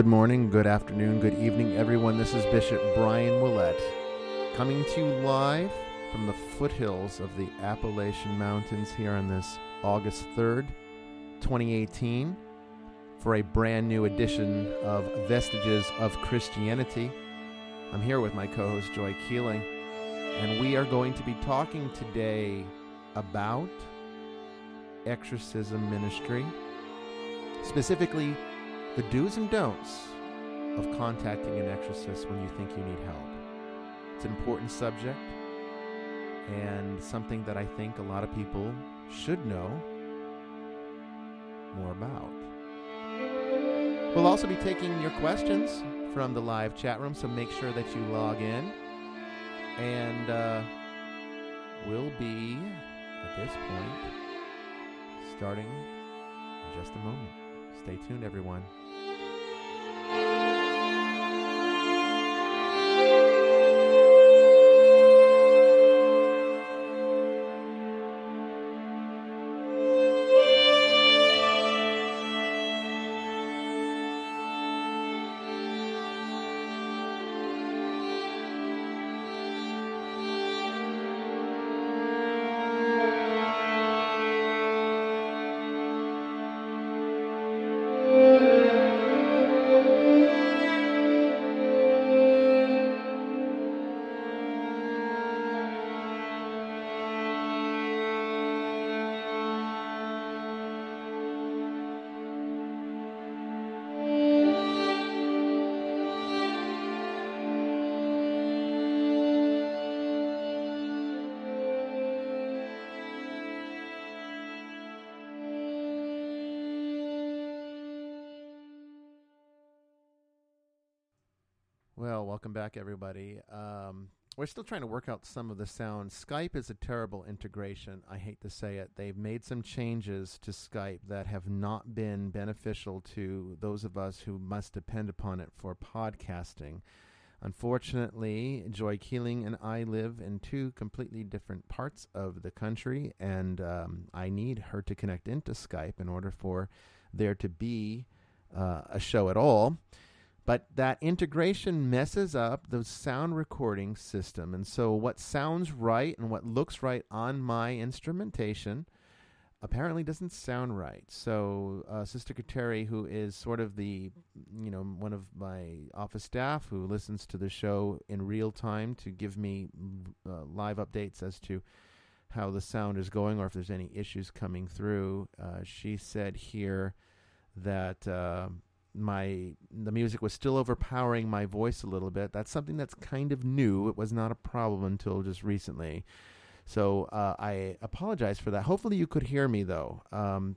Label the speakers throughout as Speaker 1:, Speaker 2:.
Speaker 1: Good morning, good afternoon, good evening, everyone. This is Bishop Brian Willett coming to you live from the foothills of the Appalachian Mountains here on this August 3rd, 2018, for a brand new edition of Vestiges of Christianity. I'm here with my co host, Joy Keeling, and we are going to be talking today about exorcism ministry, specifically the do's and don'ts of contacting an exorcist when you think you need help. It's an important subject and something that I think a lot of people should know more about. We'll also be taking your questions from the live chat room, so make sure that you log in. And uh, we'll be, at this point, starting in just a moment. Stay tuned, everyone. Welcome back, everybody. Um, we're still trying to work out some of the sound. Skype is a terrible integration. I hate to say it. They've made some changes to Skype that have not been beneficial to those of us who must depend upon it for podcasting. Unfortunately, Joy Keeling and I live in two completely different parts of the country, and um, I need her to connect into Skype in order for there to be uh, a show at all. But that integration messes up the sound recording system. And so, what sounds right and what looks right on my instrumentation apparently doesn't sound right. So uh, Sister Kateri, who is sort of the, you know, one of my office staff who listens to the show in real time to give me uh, live updates as to how the sound is going or if there's any issues coming through, uh, she said here that uh, my the music was still overpowering my voice a little bit. That's something that's kind of new. It was not a problem until just recently. So uh, I apologize for that. Hopefully you could hear me though. Um,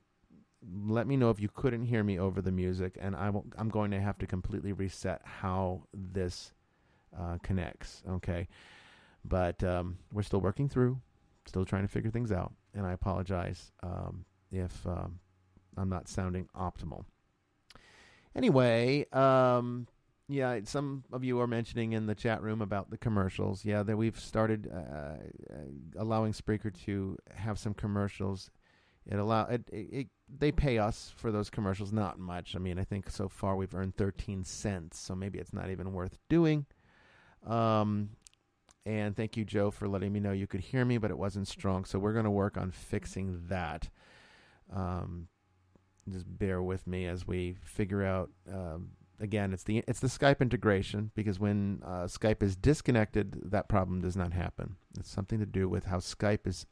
Speaker 1: let me know if you couldn't hear me over the music, and I am going to have to completely reset how this uh, connects. Okay, but um, we're still working through, still trying to figure things out, and I apologize um, if um, I'm not sounding optimal. Anyway, um, yeah, some of you are mentioning in the chat room about the commercials. Yeah, that we've started uh, uh, allowing Spreaker to have some commercials. It allow it, it, it, They pay us for those commercials, not much. I mean, I think so far we've earned thirteen cents, so maybe it's not even worth doing. Um, and thank you, Joe, for letting me know you could hear me, but it wasn't strong. So we're going to work on fixing that. Um, just bear with me as we figure out um, again, it's the it's the Skype integration because when uh, Skype is disconnected, that problem does not happen. It's something to do with how Skype is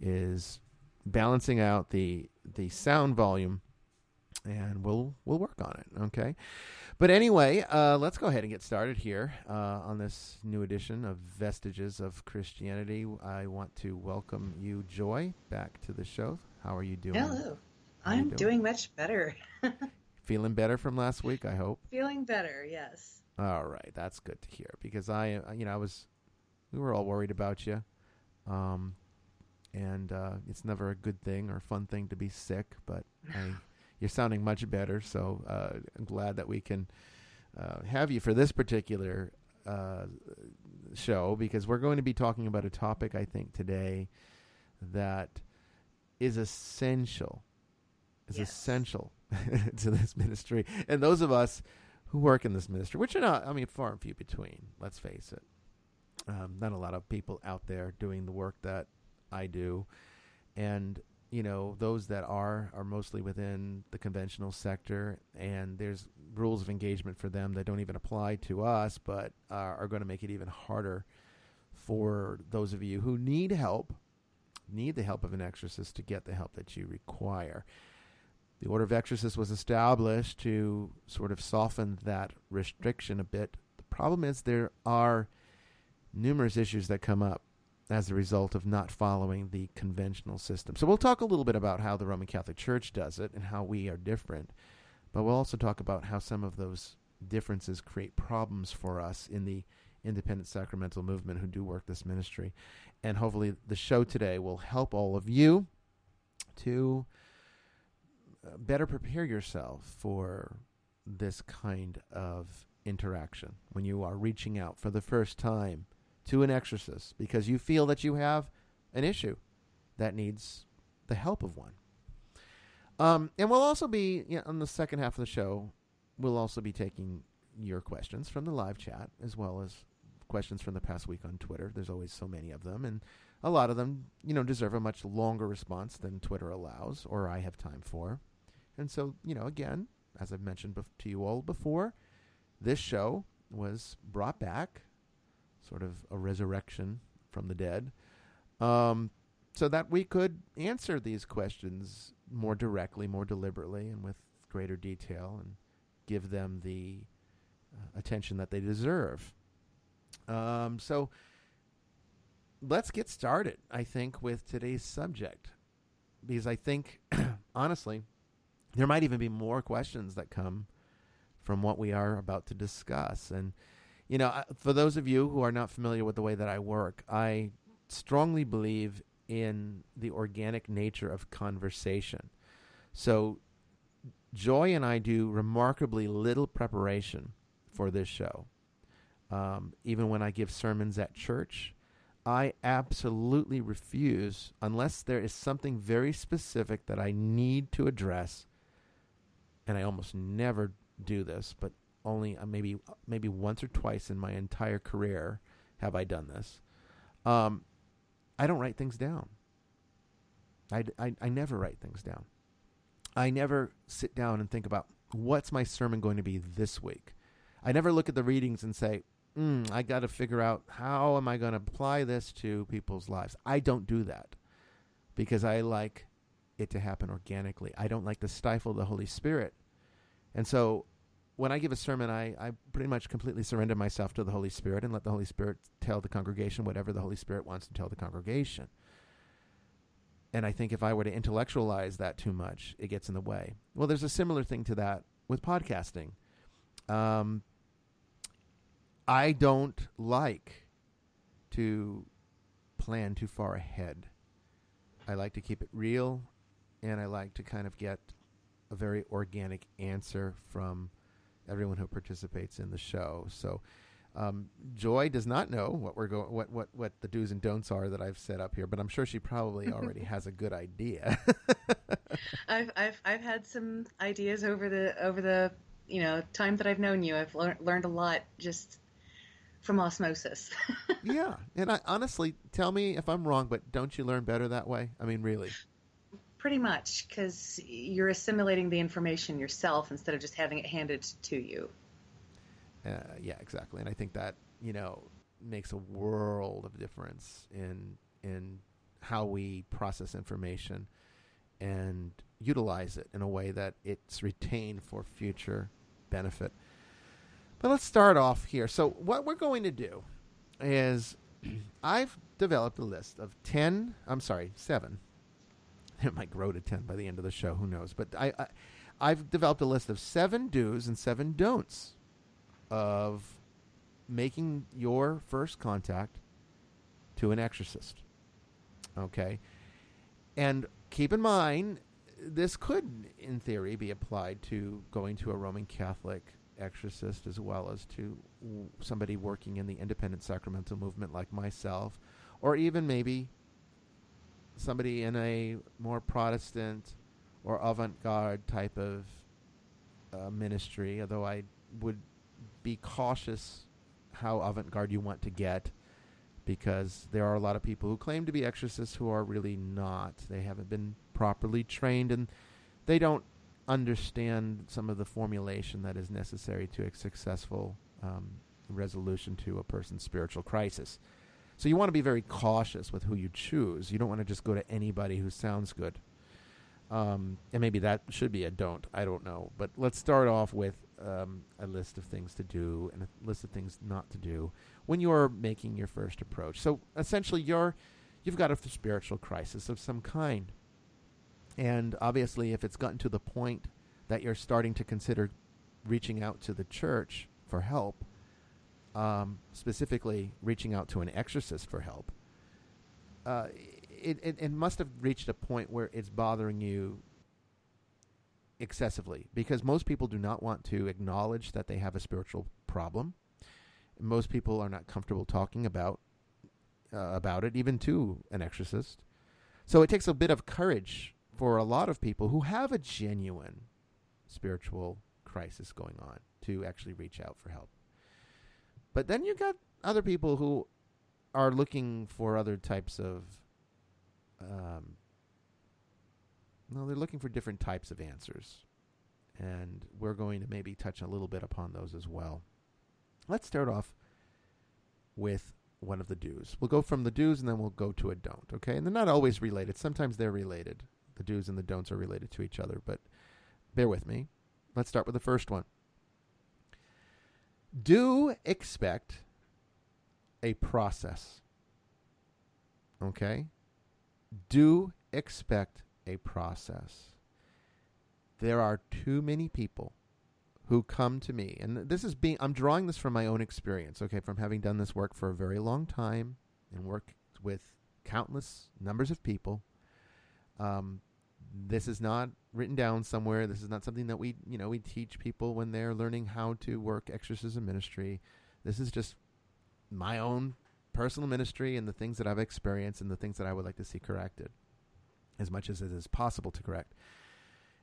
Speaker 1: is balancing out the the sound volume, and we'll we'll work on it. Okay, but anyway, uh, let's go ahead and get started here uh, on this new edition of Vestiges of Christianity. I want to welcome you, Joy, back to the show. How are you doing?
Speaker 2: Hello. I'm doing? doing much better.
Speaker 1: Feeling better from last week, I hope.
Speaker 2: Feeling better, yes.
Speaker 1: All right, that's good to hear because I, you know, I was, we were all worried about you, um, and uh, it's never a good thing or fun thing to be sick. But I, you're sounding much better, so uh, I'm glad that we can uh, have you for this particular uh, show because we're going to be talking about a topic I think today that is essential. Is yes. essential to this ministry. And those of us who work in this ministry, which are not, I mean, far and few between, let's face it. Um, not a lot of people out there doing the work that I do. And, you know, those that are, are mostly within the conventional sector. And there's rules of engagement for them that don't even apply to us, but uh, are going to make it even harder for those of you who need help, need the help of an exorcist to get the help that you require. The Order of Exorcists was established to sort of soften that restriction a bit. The problem is there are numerous issues that come up as a result of not following the conventional system. So we'll talk a little bit about how the Roman Catholic Church does it and how we are different. But we'll also talk about how some of those differences create problems for us in the independent sacramental movement who do work this ministry. And hopefully the show today will help all of you to better prepare yourself for this kind of interaction when you are reaching out for the first time to an exorcist because you feel that you have an issue that needs the help of one. Um, and we'll also be you know, on the second half of the show. We'll also be taking your questions from the live chat as well as questions from the past week on Twitter. There's always so many of them, and a lot of them, you know, deserve a much longer response than Twitter allows or I have time for. And so, you know, again, as I've mentioned bef- to you all before, this show was brought back, sort of a resurrection from the dead, um, so that we could answer these questions more directly, more deliberately, and with greater detail, and give them the uh, attention that they deserve. Um, so let's get started, I think, with today's subject. Because I think, honestly, there might even be more questions that come from what we are about to discuss. And you know, for those of you who are not familiar with the way that I work, I strongly believe in the organic nature of conversation. So, Joy and I do remarkably little preparation for this show. Um, even when I give sermons at church, I absolutely refuse, unless there is something very specific that I need to address, and I almost never do this, but only uh, maybe maybe once or twice in my entire career have I done this. Um, I don't write things down. I, I, I never write things down. I never sit down and think about what's my sermon going to be this week. I never look at the readings and say, mm, I got to figure out how am I going to apply this to people's lives. I don't do that because I like it to happen organically. I don't like to stifle the Holy Spirit. And so when I give a sermon, I, I pretty much completely surrender myself to the Holy Spirit and let the Holy Spirit tell the congregation whatever the Holy Spirit wants to tell the congregation. And I think if I were to intellectualize that too much, it gets in the way. Well, there's a similar thing to that with podcasting. Um, I don't like to plan too far ahead. I like to keep it real, and I like to kind of get a very organic answer from everyone who participates in the show. So, um, Joy does not know what we're going, what, what, what the do's and don'ts are that I've set up here, but I'm sure she probably already has a good idea.
Speaker 2: I've, I've, I've had some ideas over the, over the, you know, time that I've known you. I've lear- learned a lot just from osmosis.
Speaker 1: yeah, and I honestly tell me if I'm wrong, but don't you learn better that way? I mean, really.
Speaker 2: Pretty much, because you're assimilating the information yourself instead of just having it handed to you.
Speaker 1: Uh, yeah, exactly, and I think that you know makes a world of difference in in how we process information and utilize it in a way that it's retained for future benefit. But let's start off here. So, what we're going to do is I've developed a list of 10, I'm sorry, 7. It might grow to 10 by the end of the show, who knows. But I, I I've developed a list of 7 do's and 7 don'ts of making your first contact to an exorcist. Okay? And keep in mind this could in theory be applied to going to a Roman Catholic exorcist as well as to somebody working in the independent sacramental movement like myself, or even maybe somebody in a more Protestant or avant garde type of uh, ministry, although I would be cautious how avant garde you want to get because there are a lot of people who claim to be exorcists who are really not. They haven't been properly trained and they don't understand some of the formulation that is necessary to a successful um, resolution to a person's spiritual crisis. So you want to be very cautious with who you choose. You don't want to just go to anybody who sounds good. Um, and maybe that should be a don't. I don't know. But let's start off with um, a list of things to do and a list of things not to do when you're making your first approach. So essentially, you're you've got a spiritual crisis of some kind. And obviously, if it's gotten to the point that you're starting to consider reaching out to the church for help, um, specifically reaching out to an exorcist for help, uh, it, it, it must have reached a point where it's bothering you excessively because most people do not want to acknowledge that they have a spiritual problem. Most people are not comfortable talking about uh, about it, even to an exorcist. So it takes a bit of courage for a lot of people who have a genuine spiritual crisis going on to actually reach out for help. But then you got other people who are looking for other types of um, no, they're looking for different types of answers. And we're going to maybe touch a little bit upon those as well. Let's start off with one of the do's. We'll go from the do's and then we'll go to a don't, okay? And they're not always related. Sometimes they're related. The do's and the don'ts are related to each other, but bear with me. Let's start with the first one. Do expect a process. Okay? Do expect a process. There are too many people who come to me, and this is being, I'm drawing this from my own experience, okay, from having done this work for a very long time and worked with countless numbers of people. Um, this is not written down somewhere. This is not something that we, you know, we teach people when they're learning how to work exorcism ministry. This is just my own personal ministry and the things that I've experienced and the things that I would like to see corrected as much as it is possible to correct.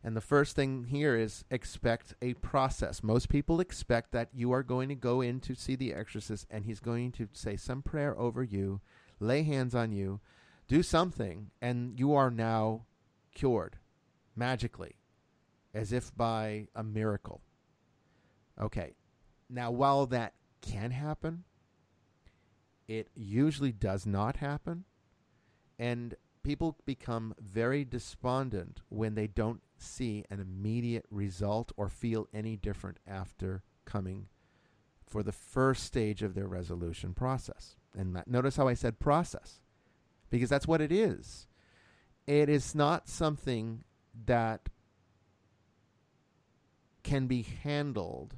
Speaker 1: And the first thing here is expect a process. Most people expect that you are going to go in to see the exorcist and he's going to say some prayer over you, lay hands on you, do something, and you are now cured magically, as if by a miracle. Okay. Now, while that can happen, it usually does not happen. And people become very despondent when they don't see an immediate result or feel any different after coming for the first stage of their resolution process. And that, notice how I said process, because that's what it is. It is not something that can be handled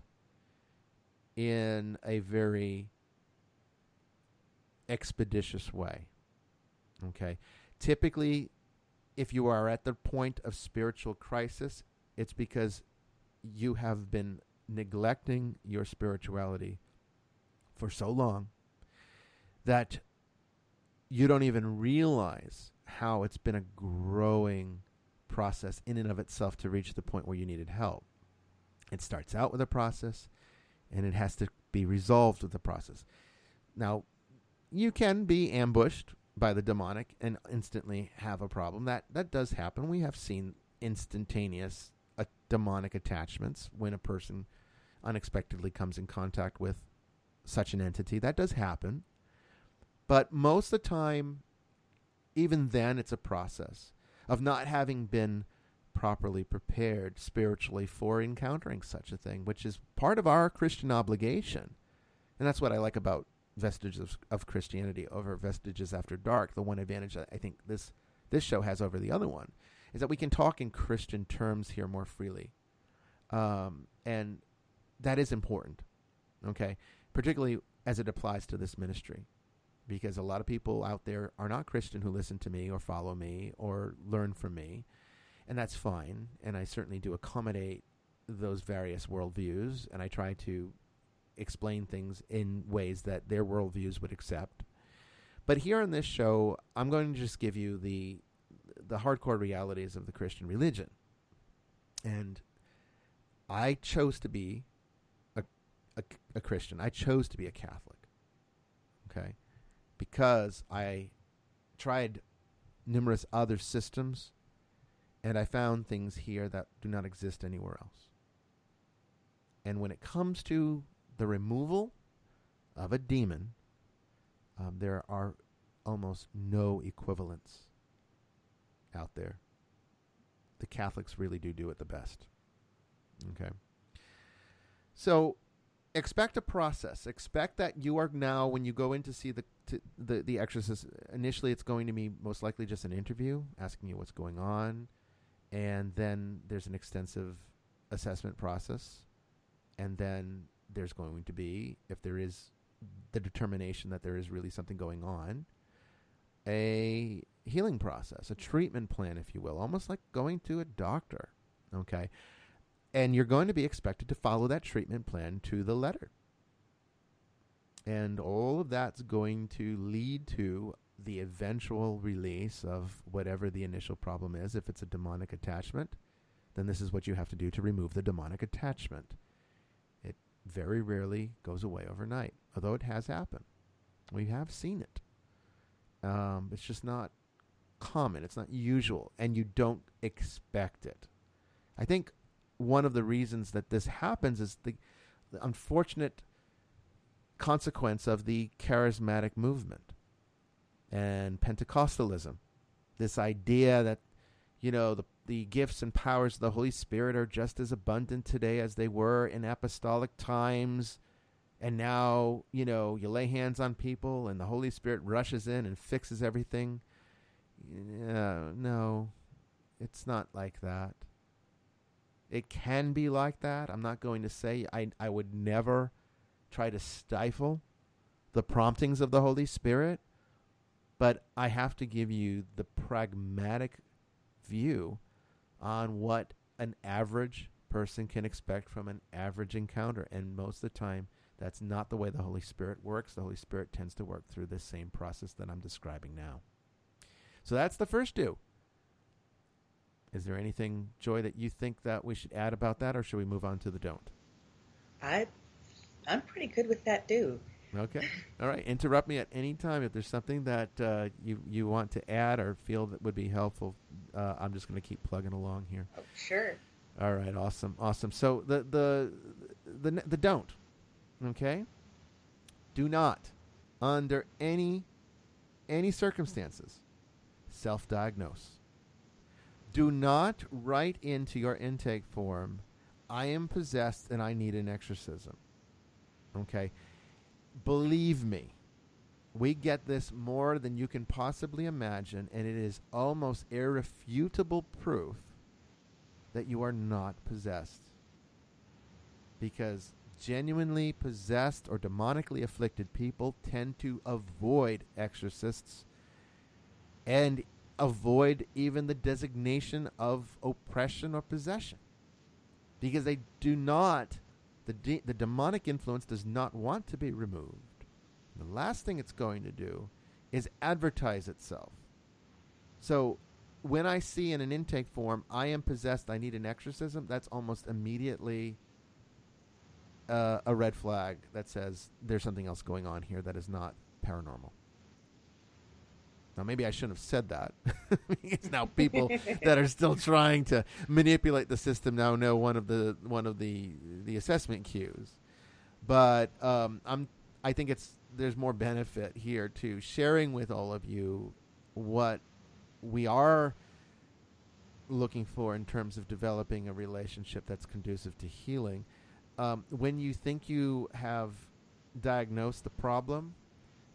Speaker 1: in a very expeditious way. Okay. Typically, if you are at the point of spiritual crisis, it's because you have been neglecting your spirituality for so long that you don't even realize how it's been a growing process in and of itself to reach the point where you needed help. It starts out with a process and it has to be resolved with the process. Now, you can be ambushed by the demonic and instantly have a problem. That that does happen. We have seen instantaneous uh, demonic attachments when a person unexpectedly comes in contact with such an entity. That does happen. But most of the time, even then, it's a process of not having been properly prepared spiritually for encountering such a thing, which is part of our Christian obligation. And that's what I like about vestiges of, of Christianity over vestiges after dark. The one advantage that I think this this show has over the other one is that we can talk in Christian terms here more freely, um, and that is important. Okay, particularly as it applies to this ministry, because a lot of people out there are not Christian who listen to me or follow me or learn from me, and that's fine. And I certainly do accommodate those various worldviews, and I try to explain things in ways that their worldviews would accept. But here on this show, I'm going to just give you the the hardcore realities of the Christian religion. And I chose to be a, a, a Christian. I chose to be a Catholic. Okay? Because I tried numerous other systems and I found things here that do not exist anywhere else. And when it comes to the removal of a demon, um, there are almost no equivalents out there. The Catholics really do do it the best. Okay. So expect a process. Expect that you are now, when you go in to see the to, the the exorcist, initially it's going to be most likely just an interview, asking you what's going on, and then there's an extensive assessment process, and then there's going to be, if there is the determination that there is really something going on, a healing process, a treatment plan, if you will, almost like going to a doctor. Okay. And you're going to be expected to follow that treatment plan to the letter. And all of that's going to lead to the eventual release of whatever the initial problem is. If it's a demonic attachment, then this is what you have to do to remove the demonic attachment It very rarely goes away overnight, although it has happened. We have seen it. Um, it's just not common. It's not usual, and you don't expect it. I think one of the reasons that this happens is the, the unfortunate consequence of the charismatic movement and Pentecostalism. This idea that, you know, the the gifts and powers of the Holy Spirit are just as abundant today as they were in apostolic times. And now, you know, you lay hands on people and the Holy Spirit rushes in and fixes everything. Yeah, no, it's not like that. It can be like that. I'm not going to say I, I would never try to stifle the promptings of the Holy Spirit, but I have to give you the pragmatic view on what an average person can expect from an average encounter. And most of the time, that's not the way the Holy Spirit works. The Holy Spirit tends to work through this same process that I'm describing now. So that's the first do. Is there anything, Joy, that you think that we should add about that, or should we move on to the don't?
Speaker 2: I, I'm pretty good with that do.
Speaker 1: Okay. All right. Interrupt me at any time if there's something that uh, you you want to add or feel that would be helpful. Uh, I'm just going to keep plugging along here.
Speaker 2: Oh, sure.
Speaker 1: All right. Awesome. Awesome. So the the the the don't. Okay. Do not, under any any circumstances, self-diagnose. Do not write into your intake form, "I am possessed and I need an exorcism." Okay believe me, we get this more than you can possibly imagine, and it is almost irrefutable proof that you are not possessed. Because genuinely possessed or demonically afflicted people tend to avoid exorcists and avoid even the designation of oppression or possession because they do not the, de- the demonic influence does not want to be removed. The last thing it's going to do is advertise itself. So when I see in an intake form, I am possessed, I need an exorcism, that's almost immediately uh, a red flag that says there's something else going on here that is not paranormal. Now, maybe I shouldn't have said that. it's now people that are still trying to manipulate the system now know one of the one of the the assessment cues. But um, I'm I think it's there's more benefit here to sharing with all of you what we are looking for in terms of developing a relationship that's conducive to healing. Um, when you think you have diagnosed the problem,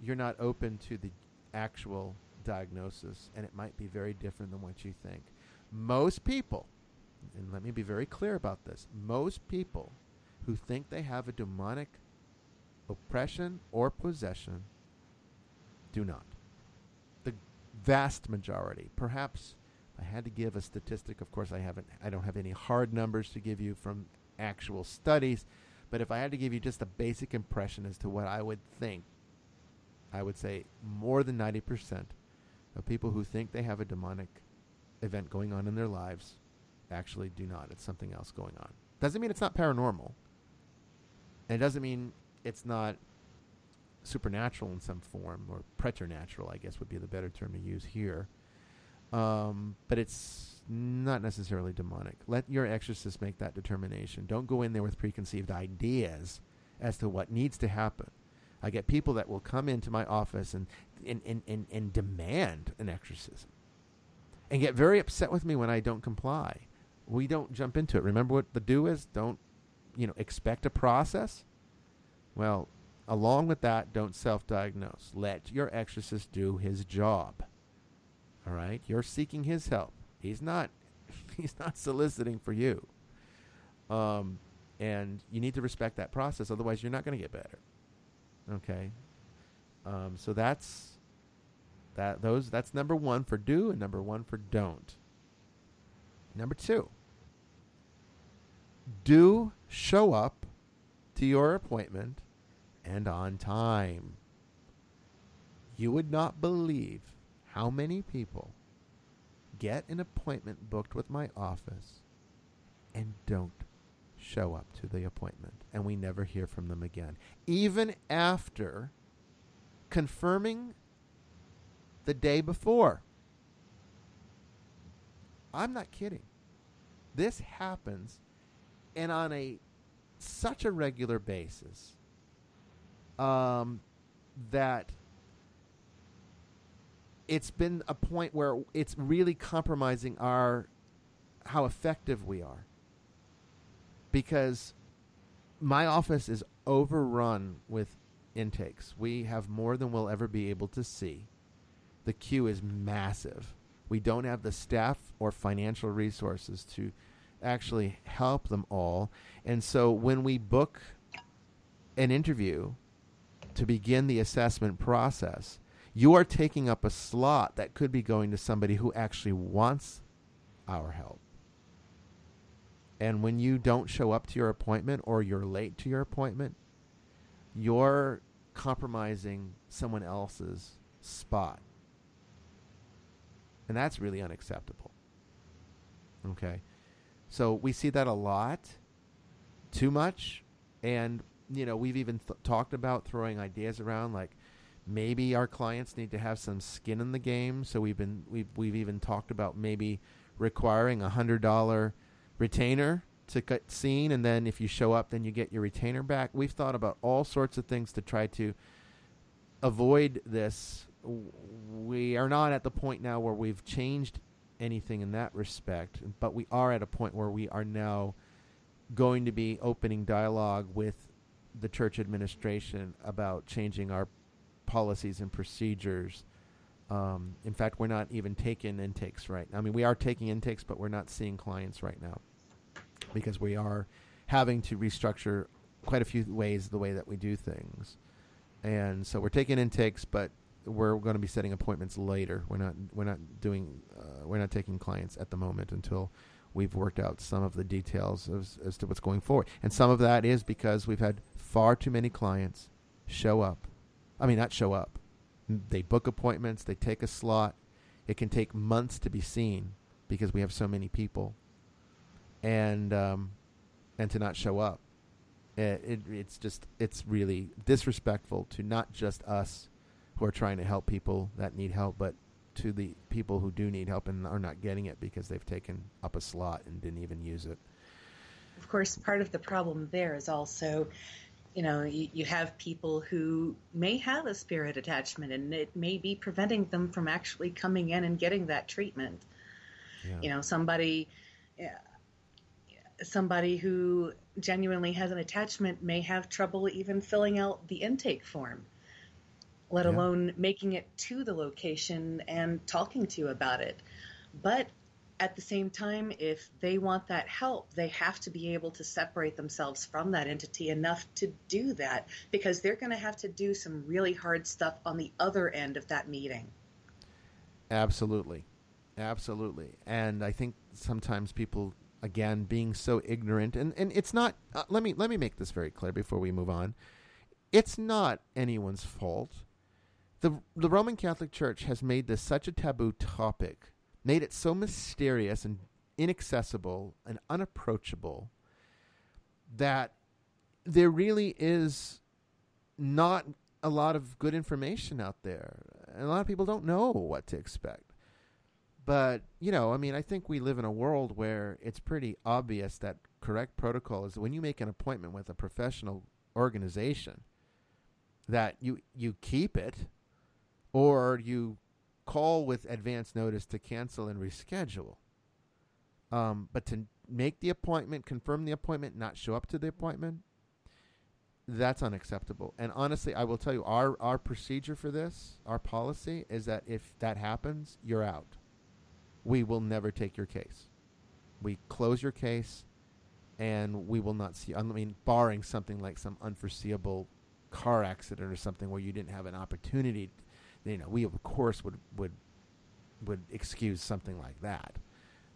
Speaker 1: you're not open to the actual diagnosis, and it might be very different than what you think. Most people, and let me be very clear about this, most people who think they have a demonic oppression or possession do not. The vast majority, perhaps I had to give a statistic, of course I haven't I don't have any hard numbers to give you from actual studies, but if I had to give you just a basic impression as to what I would think, I would say more than 90% of people who think they have a demonic event going on in their lives actually do not. It's something else going on. Doesn't mean it's not paranormal. And it doesn't mean it's not supernatural in some form, or preternatural, I guess would be the better term to use here. Um, but it's not necessarily demonic. Let your exorcist make that determination. Don't go in there with preconceived ideas as to what needs to happen. I get people that will come into my office and, and, and, and, and demand an exorcism and get very upset with me when I don't comply. We don't jump into it. Remember what the do is? Don't, you know, expect a process. Well, along with that, don't self diagnose. Let your exorcist do his job. All right? You're seeking his help. He's not he's not soliciting for you. Um, and you need to respect that process, otherwise you're not going to get better. Okay. Um, so that's that those that's number one for do and number one for don't. Number two. Do show up to your appointment and on time. You would not believe how many people get an appointment booked with my office and don't show up to the appointment and we never hear from them again. Even after confirming the day before. I'm not kidding. This happens and on a such a regular basis um, that it's been a point where it's really compromising our how effective we are because my office is overrun with intakes. We have more than we'll ever be able to see. The queue is massive. We don't have the staff or financial resources to actually help them all. And so when we book an interview to begin the assessment process, you are taking up a slot that could be going to somebody who actually wants our help. And when you don't show up to your appointment or you're late to your appointment, you're compromising someone else's spot. And that's really unacceptable. Okay. So we see that a lot, too much. And, you know, we've even th- talked about throwing ideas around like maybe our clients need to have some skin in the game. So we've been, we've, we've even talked about maybe requiring a $100 retainer to cut scene. And then if you show up, then you get your retainer back. We've thought about all sorts of things to try to avoid this. We are not at the point now where we've changed anything in that respect, but we are at a point where we are now going to be opening dialogue with the church administration about changing our policies and procedures. Um, in fact, we're not even taking intakes right. I mean, we are taking intakes, but we're not seeing clients right now because we are having to restructure quite a few ways the way that we do things. And so we're taking intakes, but we're going to be setting appointments later. We're not we're not doing uh, we're not taking clients at the moment until we've worked out some of the details as, as to what's going forward. And some of that is because we've had far too many clients show up. I mean, not show up. They book appointments. They take a slot. It can take months to be seen because we have so many people, and um, and to not show up. It, it, it's just it's really disrespectful to not just us who are trying to help people that need help, but to the people who do need help and are not getting it because they've taken up a slot and didn't even use it.
Speaker 2: Of course, part of the problem there is also, you know, you, you have people who may have a spirit attachment and it may be preventing them from actually coming in and getting that treatment. Yeah. You know, somebody. Somebody who genuinely has an attachment may have trouble even filling out the intake form let yeah. alone making it to the location and talking to you about it. But at the same time, if they want that help, they have to be able to separate themselves from that entity enough to do that because they're going to have to do some really hard stuff on the other end of that meeting.
Speaker 1: Absolutely. Absolutely. And I think sometimes people again being so ignorant and and it's not uh, let me let me make this very clear before we move on. It's not anyone's fault the the Roman Catholic Church has made this such a taboo topic, made it so mysterious and inaccessible and unapproachable that there really is not a lot of good information out there. And a lot of people don't know what to expect. But, you know, I mean, I think we live in a world where it's pretty obvious that correct protocol is when you make an appointment with a professional organization that you you keep it or you call with advance notice to cancel and reschedule. Um, but to make the appointment, confirm the appointment, not show up to the appointment, that's unacceptable. And honestly, I will tell you, our our procedure for this, our policy, is that if that happens, you're out. We will never take your case. We close your case, and we will not see. I mean, barring something like some unforeseeable car accident or something where you didn't have an opportunity you know, we of course would would would excuse something like that.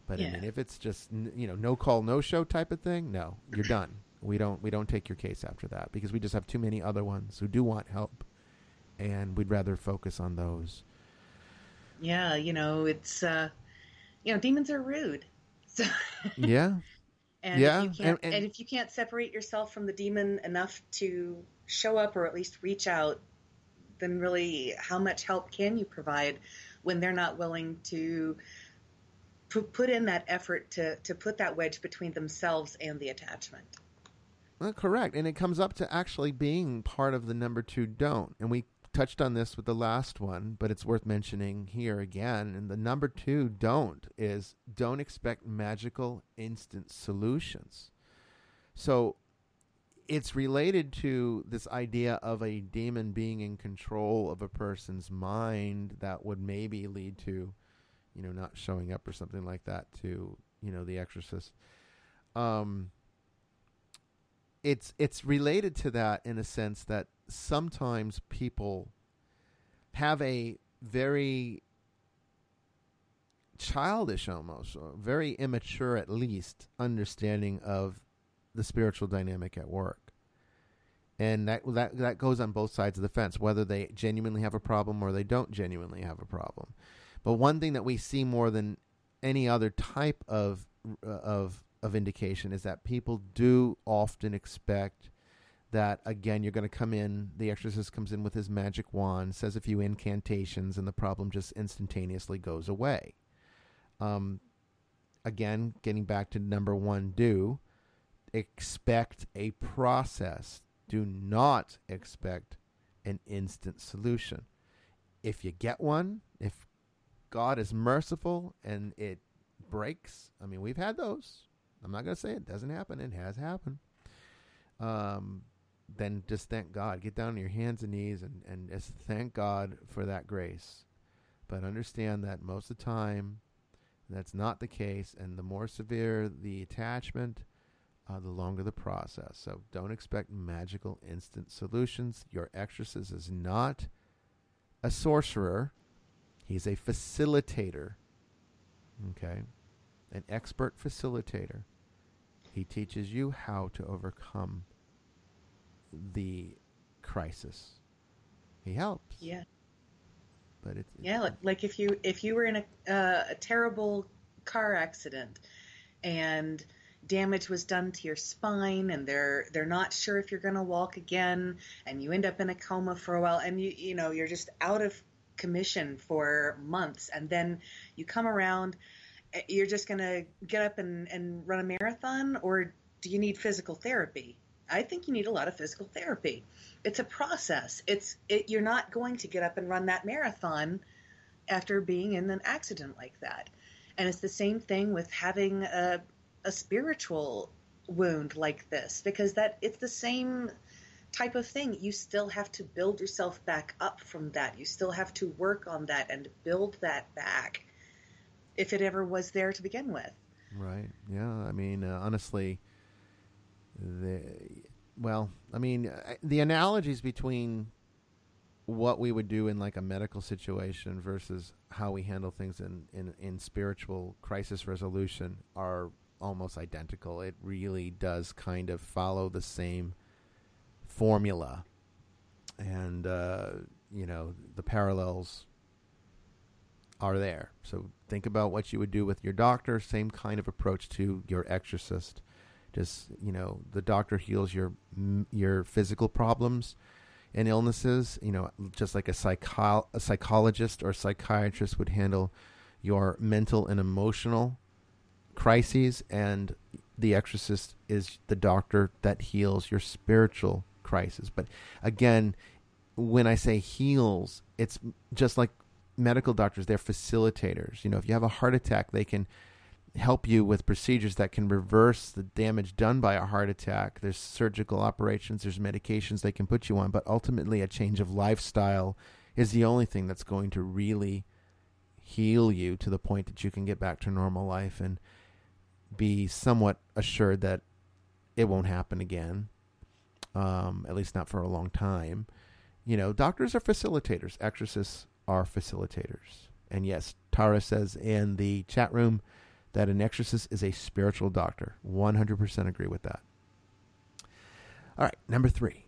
Speaker 1: But yeah. I mean, if it's just you know no call no show type of thing, no, you're done. We don't we don't take your case after that because we just have too many other ones who do want help, and we'd rather focus on those.
Speaker 2: Yeah, you know, it's uh, you know, demons are rude. So
Speaker 1: yeah.
Speaker 2: And yeah, if and, and, and if you can't separate yourself from the demon enough to show up or at least reach out, then really how much help can you provide when they're not willing to put in that effort to, to put that wedge between themselves and the attachment?
Speaker 1: Well, correct. And it comes up to actually being part of the number two don't. And we touched on this with the last one, but it's worth mentioning here again. And the number two don't is don't expect magical instant solutions. So it's related to this idea of a demon being in control of a person's mind that would maybe lead to, you know, not showing up or something like that to, you know, the exorcist. um, it's it's related to that in a sense that sometimes people have a very childish almost very immature at least understanding of the spiritual dynamic at work. And that that that goes on both sides of the fence whether they genuinely have a problem or they don't genuinely have a problem. But one thing that we see more than any other type of uh, of of indication is that people do often expect that again you're going to come in the exorcist comes in with his magic wand says a few incantations and the problem just instantaneously goes away. Um, again getting back to number one do expect a process do not expect an instant solution if you get one if god is merciful and it breaks i mean we've had those i'm not going to say it doesn't happen it has happened um, then just thank God. Get down on your hands and knees and, and just thank God for that grace. But understand that most of the time, that's not the case. And the more severe the attachment, uh, the longer the process. So don't expect magical instant solutions. Your exorcist is not a sorcerer, he's a facilitator. Okay? An expert facilitator. He teaches you how to overcome the crisis. He helps.
Speaker 2: Yeah.
Speaker 1: But it's,
Speaker 2: yeah, like, like if you if you were in a uh, a terrible car accident and damage was done to your spine and they're they're not sure if you're going to walk again and you end up in a coma for a while and you you know you're just out of commission for months and then you come around eh, you're just going to get up and, and run a marathon or do you need physical therapy I think you need a lot of physical therapy. It's a process. It's it, you're not going to get up and run that marathon after being in an accident like that. And it's the same thing with having a, a spiritual wound like this because that it's the same type of thing. You still have to build yourself back up from that. You still have to work on that and build that back if it ever was there to begin with.
Speaker 1: Right. Yeah. I mean, uh, honestly, the well, I mean, the analogies between what we would do in like a medical situation versus how we handle things in, in, in spiritual crisis resolution are almost identical. It really does kind of follow the same formula. And, uh, you know, the parallels are there. So think about what you would do with your doctor, same kind of approach to your exorcist just you know the doctor heals your your physical problems and illnesses you know just like a psycho- a psychologist or psychiatrist would handle your mental and emotional crises and the exorcist is the doctor that heals your spiritual crisis. But again when i say heals it's just like medical doctors they're facilitators. You know if you have a heart attack they can help you with procedures that can reverse the damage done by a heart attack. There's surgical operations, there's medications they can put you on, but ultimately a change of lifestyle is the only thing that's going to really heal you to the point that you can get back to normal life. And be somewhat assured that it won't happen again. Um, at least not for a long time. You know, doctors are facilitators, exorcists are facilitators. And yes, Tara says in the chat room, that an exorcist is a spiritual doctor. 100% agree with that. All right, number three.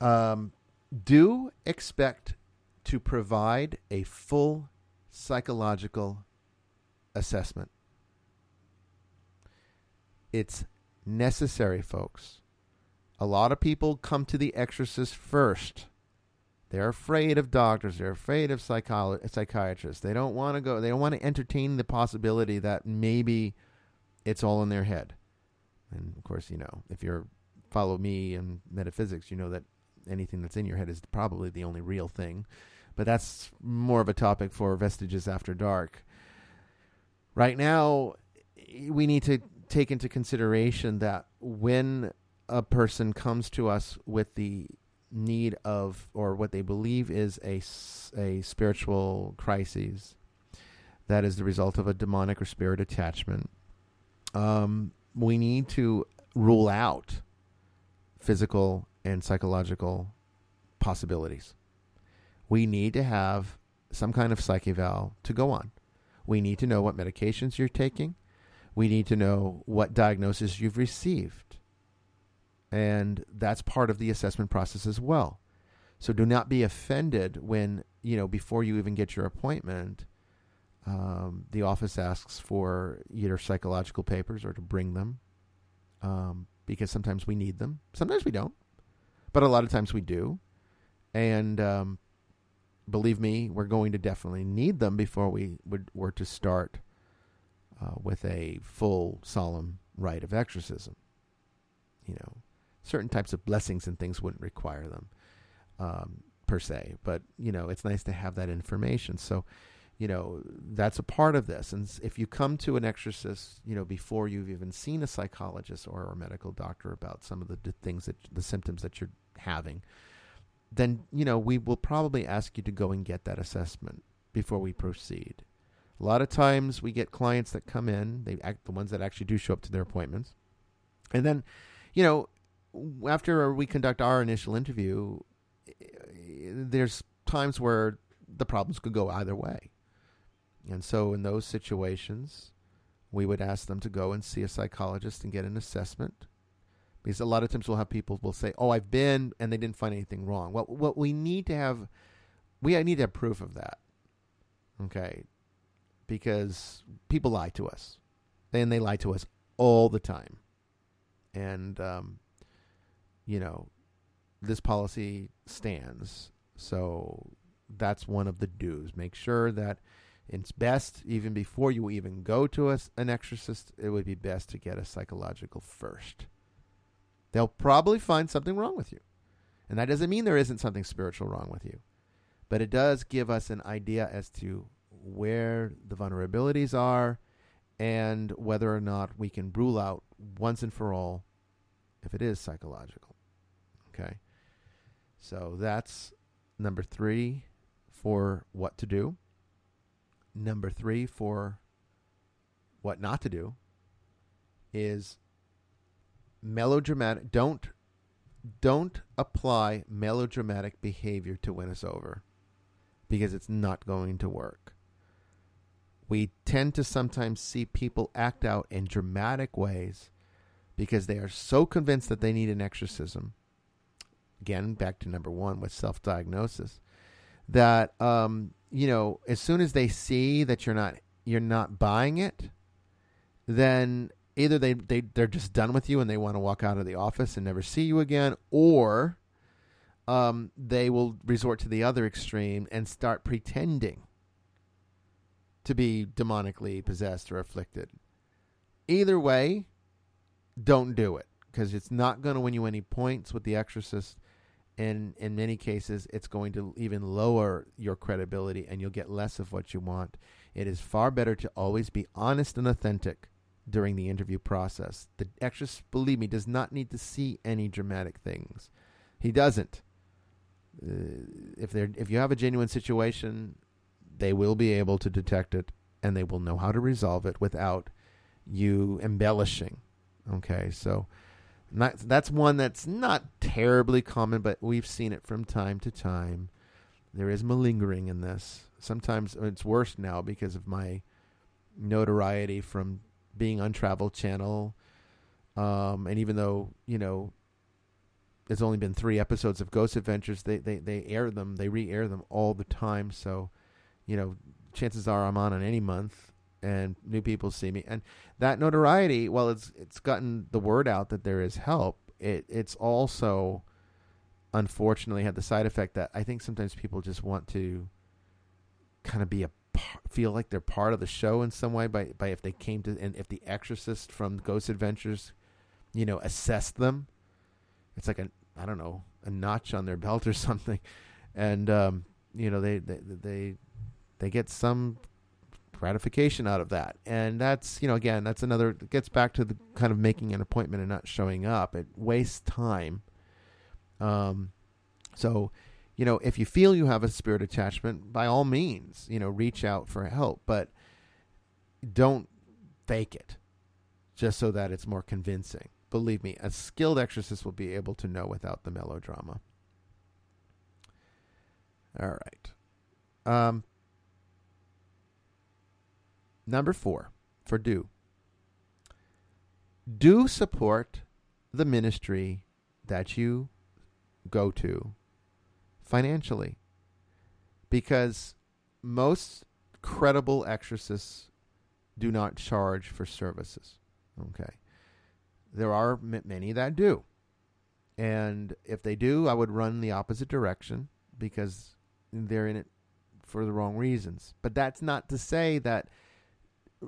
Speaker 1: Um, do expect to provide a full psychological assessment. It's necessary, folks. A lot of people come to the exorcist first they're afraid of doctors. They're afraid of psycholo- psychiatrists. They don't want to go. They don't want to entertain the possibility that maybe it's all in their head. And of course, you know, if you're follow me in metaphysics, you know that anything that's in your head is probably the only real thing. But that's more of a topic for Vestiges After Dark. Right now, we need to take into consideration that when a person comes to us with the need of or what they believe is a, a spiritual crisis that is the result of a demonic or spirit attachment um, we need to rule out physical and psychological possibilities. We need to have some kind of psych eval to go on. We need to know what medications you're taking. We need to know what diagnosis you've received. And that's part of the assessment process as well. So do not be offended when, you know, before you even get your appointment, um, the office asks for either psychological papers or to bring them um, because sometimes we need them. Sometimes we don't, but a lot of times we do. And um, believe me, we're going to definitely need them before we would, were to start uh, with a full solemn rite of exorcism. You know, certain types of blessings and things wouldn't require them um, per se, but you know, it's nice to have that information. So you know that's a part of this and if you come to an exorcist you know before you've even seen a psychologist or a medical doctor about some of the, the things that the symptoms that you're having then you know we will probably ask you to go and get that assessment before we proceed. A lot of times we get clients that come in they act the ones that actually do show up to their appointments. And then you know after we conduct our initial interview there's times where the problems could go either way. And so, in those situations, we would ask them to go and see a psychologist and get an assessment. Because a lot of times we'll have people will say, "Oh, I've been," and they didn't find anything wrong. Well, what we need to have, we need to have proof of that. Okay, because people lie to us, and they lie to us all the time. And um, you know, this policy stands. So that's one of the do's. Make sure that it's best, even before you even go to a, an exorcist, it would be best to get a psychological first. They'll probably find something wrong with you. And that doesn't mean there isn't something spiritual wrong with you. But it does give us an idea as to where the vulnerabilities are and whether or not we can rule out once and for all if it is psychological. Okay. So that's number three for what to do. Number three for what not to do is melodramatic. Don't don't apply melodramatic behavior to win us over because it's not going to work. We tend to sometimes see people act out in dramatic ways because they are so convinced that they need an exorcism. Again, back to number one with self diagnosis, that um, you know, as soon as they see that you're not you're not buying it, then either they, they they're just done with you and they want to walk out of the office and never see you again, or um, they will resort to the other extreme and start pretending to be demonically possessed or afflicted. Either way, don't do it because it's not going to win you any points with the exorcist and in many cases it's going to even lower your credibility and you'll get less of what you want it is far better to always be honest and authentic during the interview process the exorcist believe me does not need to see any dramatic things he doesn't uh, if they if you have a genuine situation they will be able to detect it and they will know how to resolve it without you embellishing okay so not, that's one that's not terribly common, but we've seen it from time to time. There is malingering in this. Sometimes it's worse now because of my notoriety from being on Travel Channel. Um, and even though, you know, it's only been three episodes of Ghost Adventures, they, they, they air them, they re air them all the time. So, you know, chances are I'm on in any month and new people see me. And that notoriety, well, it's it's gotten the word out that there is help. It it's also unfortunately had the side effect that I think sometimes people just want to kind of be a feel like they're part of the show in some way by by if they came to and if the exorcist from Ghost Adventures, you know, assessed them. It's like a I don't know a notch on their belt or something, and um, you know they they they they get some gratification out of that. And that's, you know, again, that's another, it gets back to the kind of making an appointment and not showing up. It wastes time. Um, so, you know, if you feel you have a spirit attachment, by all means, you know, reach out for help, but don't fake it. just so that it's more convincing. Believe me, a skilled exorcist will be able to know without the melodrama. All right. Um, number four for do. Do support the ministry that you go to financially. Because most credible exorcists do not charge for services. Okay. There are many that do. And if they do, I would run the opposite direction because they're in it for the wrong reasons. But that's not to say that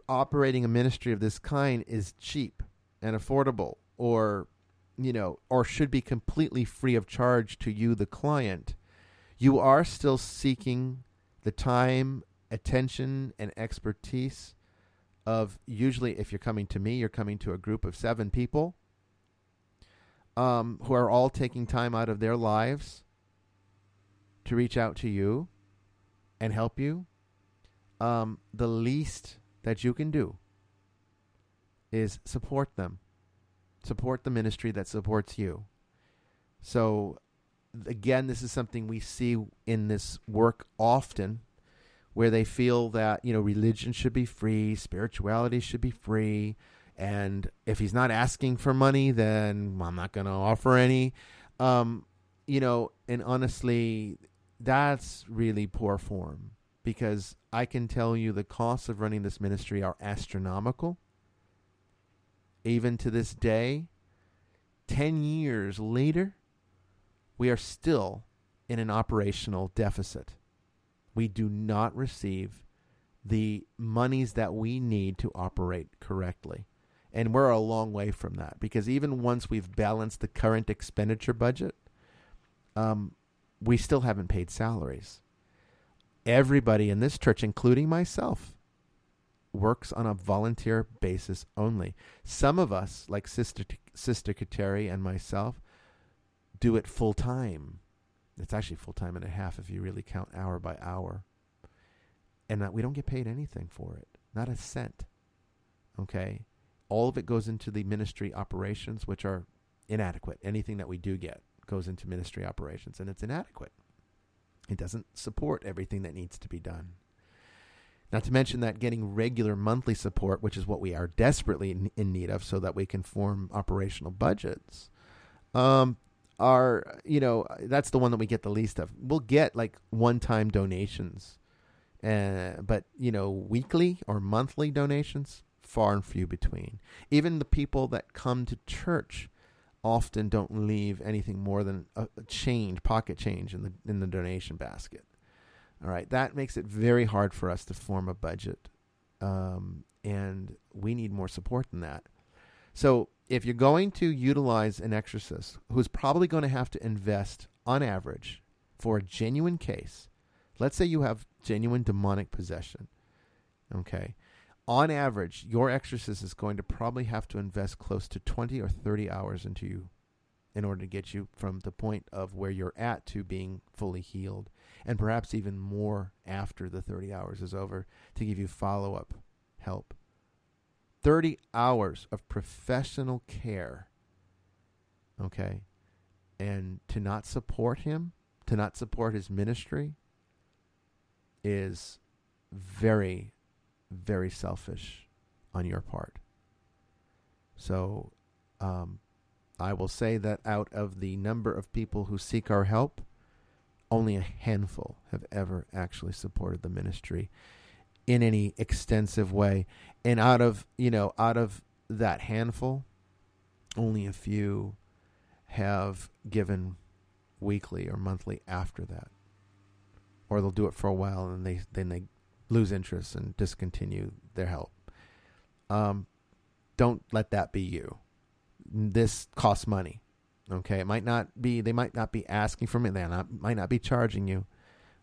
Speaker 1: operating a ministry of this kind is cheap and affordable or you know or should be completely free of charge to you the client you are still seeking the time attention and expertise of usually if you're coming to me you're coming to a group of 7 people um, who are all taking time out of their lives to reach out to you and help you um, the least that you can do is support them. Support the ministry that supports you. So, again, this is something we see in this work often where they feel that, you know, religion should be free, spirituality should be free. And if he's not asking for money, then I'm not going to offer any. Um, you know, and honestly, that's really poor form because I can tell you the costs of running this ministry are astronomical even to this day, 10 years later, we are still in an operational deficit. We do not receive the monies that we need to operate correctly. And we're a long way from that because even once we've balanced the current expenditure budget, um, we still haven't paid salaries. Everybody in this church, including myself, works on a volunteer basis only. Some of us, like Sister Sister Kateri and myself, do it full time. It's actually full time and a half if you really count hour by hour. And uh, we don't get paid anything for it, not a cent. Okay, all of it goes into the ministry operations, which are inadequate. Anything that we do get goes into ministry operations, and it's inadequate. It doesn't support everything that needs to be done. Not to mention that getting regular monthly support, which is what we are desperately in, in need of so that we can form operational budgets, um, are, you know, that's the one that we get the least of. We'll get like one time donations, uh, but, you know, weekly or monthly donations, far and few between. Even the people that come to church often don't leave anything more than a, change, pocket change in the in the donation basket. All right, that makes it very hard for us to form a budget, um, and we need more support than that. So, if you're going to utilize an exorcist who's probably going to have to invest, on average, for a genuine case, let's say you have genuine demonic possession, okay, on average, your exorcist is going to probably have to invest close to 20 or 30 hours into you in order to get you from the point of where you're at to being fully healed and perhaps even more after the 30 hours is over to give you follow up help. 30 hours of professional care. Okay? And to not support him, to not support his ministry, is very, very selfish on your part. So, um, I will say that out of the number of people who seek our help, only a handful have ever actually supported the ministry in any extensive way. And out of, you know, out of that handful, only a few have given weekly or monthly after that. Or they'll do it for a while and they then they lose interest and discontinue their help. Um, don't let that be you. This costs money. Okay, it might not be. They might not be asking for it They not, might not be charging you.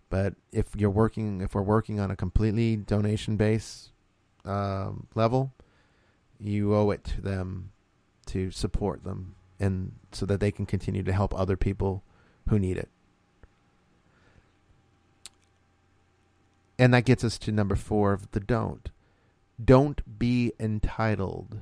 Speaker 1: But if you're working, if we're working on a completely donation base um, level, you owe it to them to support them, and so that they can continue to help other people who need it. And that gets us to number four of the don't. Don't be entitled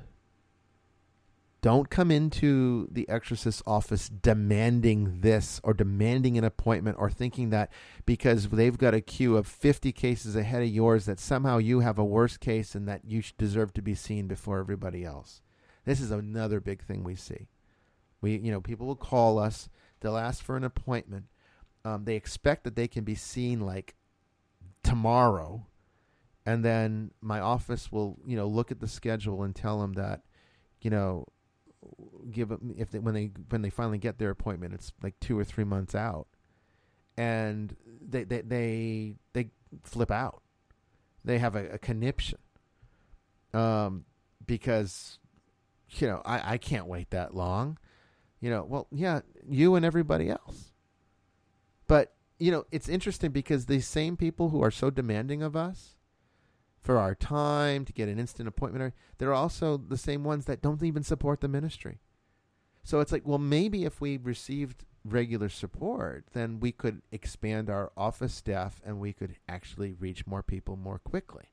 Speaker 1: Don't come into the exorcist's office demanding this or demanding an appointment or thinking that because they've got a queue of 50 cases ahead of yours that somehow you have a worse case and that you deserve to be seen before everybody else. This is another big thing we see. We, you know, people will call us, they'll ask for an appointment. Um, they expect that they can be seen like tomorrow, and then my office will, you know, look at the schedule and tell them that, you know, give them if they, when they when they finally get their appointment, it's like two or three months out, and they they they, they flip out. They have a, a conniption, um, because you know I I can't wait that long, you know. Well, yeah, you and everybody else, but you know it's interesting because these same people who are so demanding of us for our time to get an instant appointment. They're also the same ones that don't even support the ministry. So it's like, well, maybe if we received regular support, then we could expand our office staff and we could actually reach more people more quickly.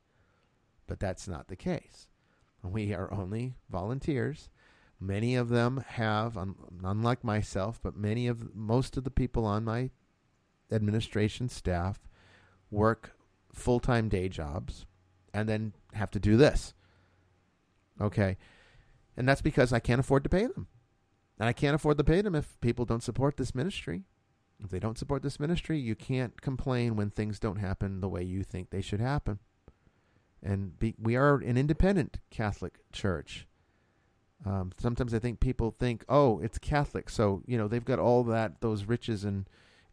Speaker 1: But that's not the case. We are only volunteers. Many of them have, unlike myself, but many of most of the people on my administration staff work full time day jobs and then have to do this. Okay. And that's because I can't afford to pay them. And I can't afford to pay them if people don't support this ministry. If they don't support this ministry, you can't complain when things don't happen the way you think they should happen. And be, we are an independent Catholic church. Um, sometimes I think people think, oh, it's Catholic, so you know they've got all that those riches and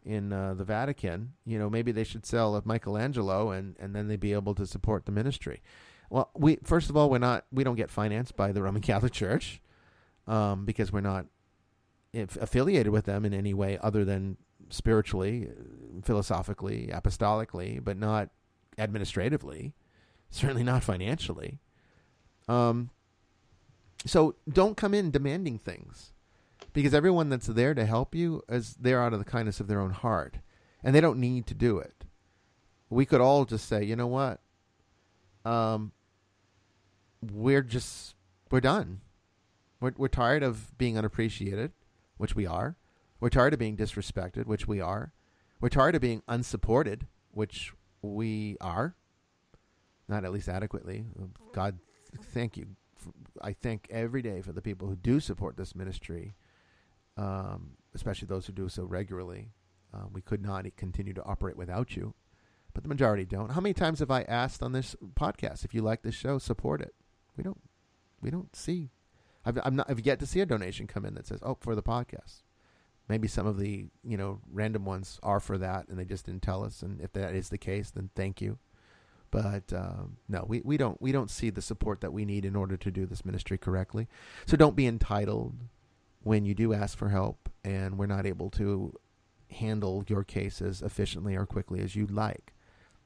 Speaker 1: in uh, the Vatican, you know, maybe they should sell a Michelangelo and, and then they'd be able to support the ministry. Well, we first of all, we're not we don't get financed by the Roman Catholic Church um, because we're not affiliated with them in any way other than spiritually, philosophically, apostolically, but not administratively. Certainly not financially. Um, so don't come in demanding things because everyone that's there to help you is there out of the kindness of their own heart and they don't need to do it. We could all just say you know what? Um we're just we're done. We're, we're tired of being unappreciated which we are. We're tired of being disrespected which we are. We're tired of being unsupported which we are. Not at least adequately. God thank you. I thank every day for the people who do support this ministry um, especially those who do so regularly. Uh, we could not continue to operate without you, but the majority don't. How many times have I asked on this podcast if you like this show, support it? We don't. We don't see. I've, I'm not. I've yet to see a donation come in that says, "Oh, for the podcast." Maybe some of the you know random ones are for that, and they just didn't tell us. And if that is the case, then thank you. But um, no, we, we don't we don't see the support that we need in order to do this ministry correctly. So don't be entitled when you do ask for help and we're not able to handle your case as efficiently or quickly as you'd like.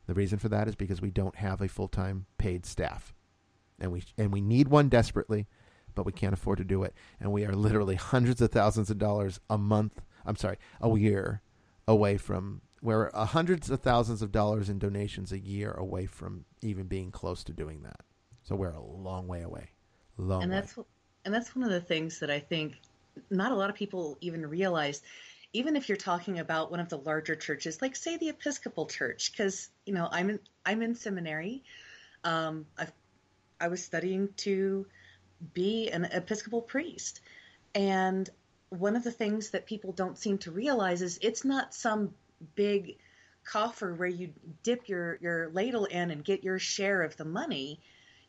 Speaker 1: The reason for that is because we don't have a full-time paid staff. And we and we need one desperately, but we can't afford to do it. And we are literally hundreds of thousands of dollars a month, I'm sorry, a year away from we're hundreds of thousands of dollars in donations a year away from even being close to doing that. So we're a long way away. Long
Speaker 2: and that's
Speaker 1: way.
Speaker 2: and that's one of the things that I think not a lot of people even realize even if you're talking about one of the larger churches like say the episcopal church because you know i'm in i'm in seminary. Um, i i was studying to be an episcopal priest. And one of the things that people don't seem to realize is it's not some big coffer where you dip your your ladle in and get your share of the money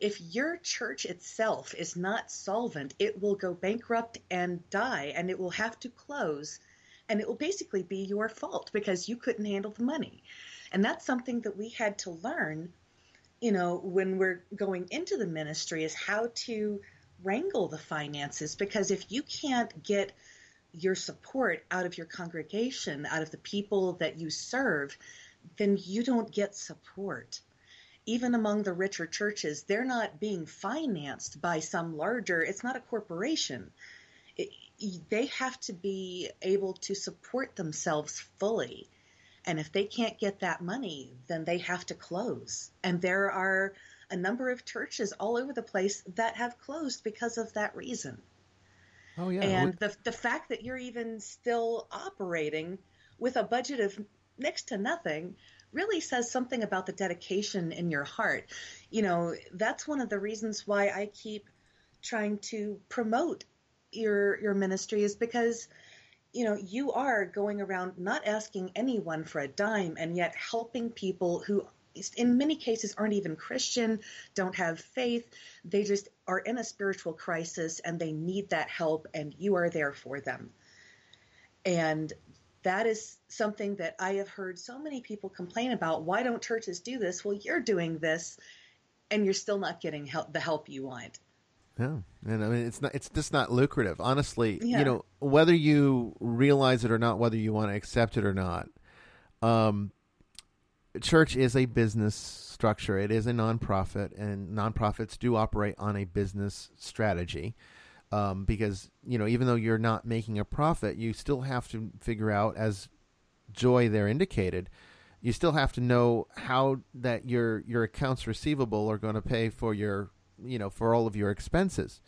Speaker 2: if your church itself is not solvent, it will go bankrupt and die, and it will have to close. And it will basically be your fault because you couldn't handle the money. And that's something that we had to learn, you know, when we're going into the ministry is how to wrangle the finances. Because if you can't get your support out of your congregation, out of the people that you serve, then you don't get support even among the richer churches, they're not being financed by some larger, it's not a corporation. It, they have to be able to support themselves fully. And if they can't get that money, then they have to close. And there are a number of churches all over the place that have closed because of that reason.
Speaker 1: Oh yeah.
Speaker 2: And the the fact that you're even still operating with a budget of next to nothing really says something about the dedication in your heart. You know, that's one of the reasons why I keep trying to promote your your ministry is because you know, you are going around not asking anyone for a dime and yet helping people who in many cases aren't even Christian, don't have faith. They just are in a spiritual crisis and they need that help, and you are there for them. And that is something that I have heard so many people complain about. Why don't churches do this? Well, you're doing this, and you're still not getting help, the help you want.
Speaker 1: Yeah, and I mean it's not it's just not lucrative. Honestly,
Speaker 2: Yeah.
Speaker 1: you know whether you realize it or not, whether you want to accept it or not. Um, church is a business structure. It is a nonprofit, and nonprofits do operate on a business strategy. Um, because you know, even though you're not making a profit, you still have to figure out, as Joy there indicated, you still have to know how that your your accounts receivable are going to pay for your you know for all of your expenses.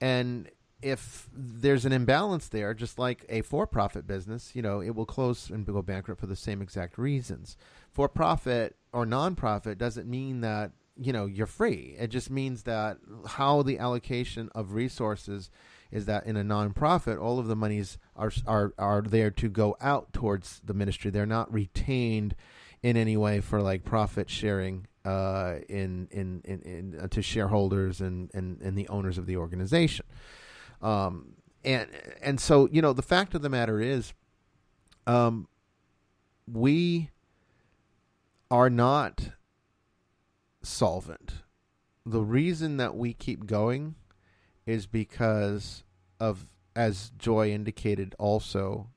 Speaker 1: And if there's an imbalance there just like a for-profit business you know it will close and go bankrupt for the same exact reasons. For profit or non-profit doesn't mean that you know you're free it just means that how the allocation of resources is that in a non-profit all of the monies are are are there to go out towards the ministry they're not retained in any way for like profit sharing uh, in, in in in uh, to shareholders and, and and the owners of the organization. Um, and and so you know the fact of the matter is, um, we are not solvent. The reason that we keep going is because of, as Joy indicated, also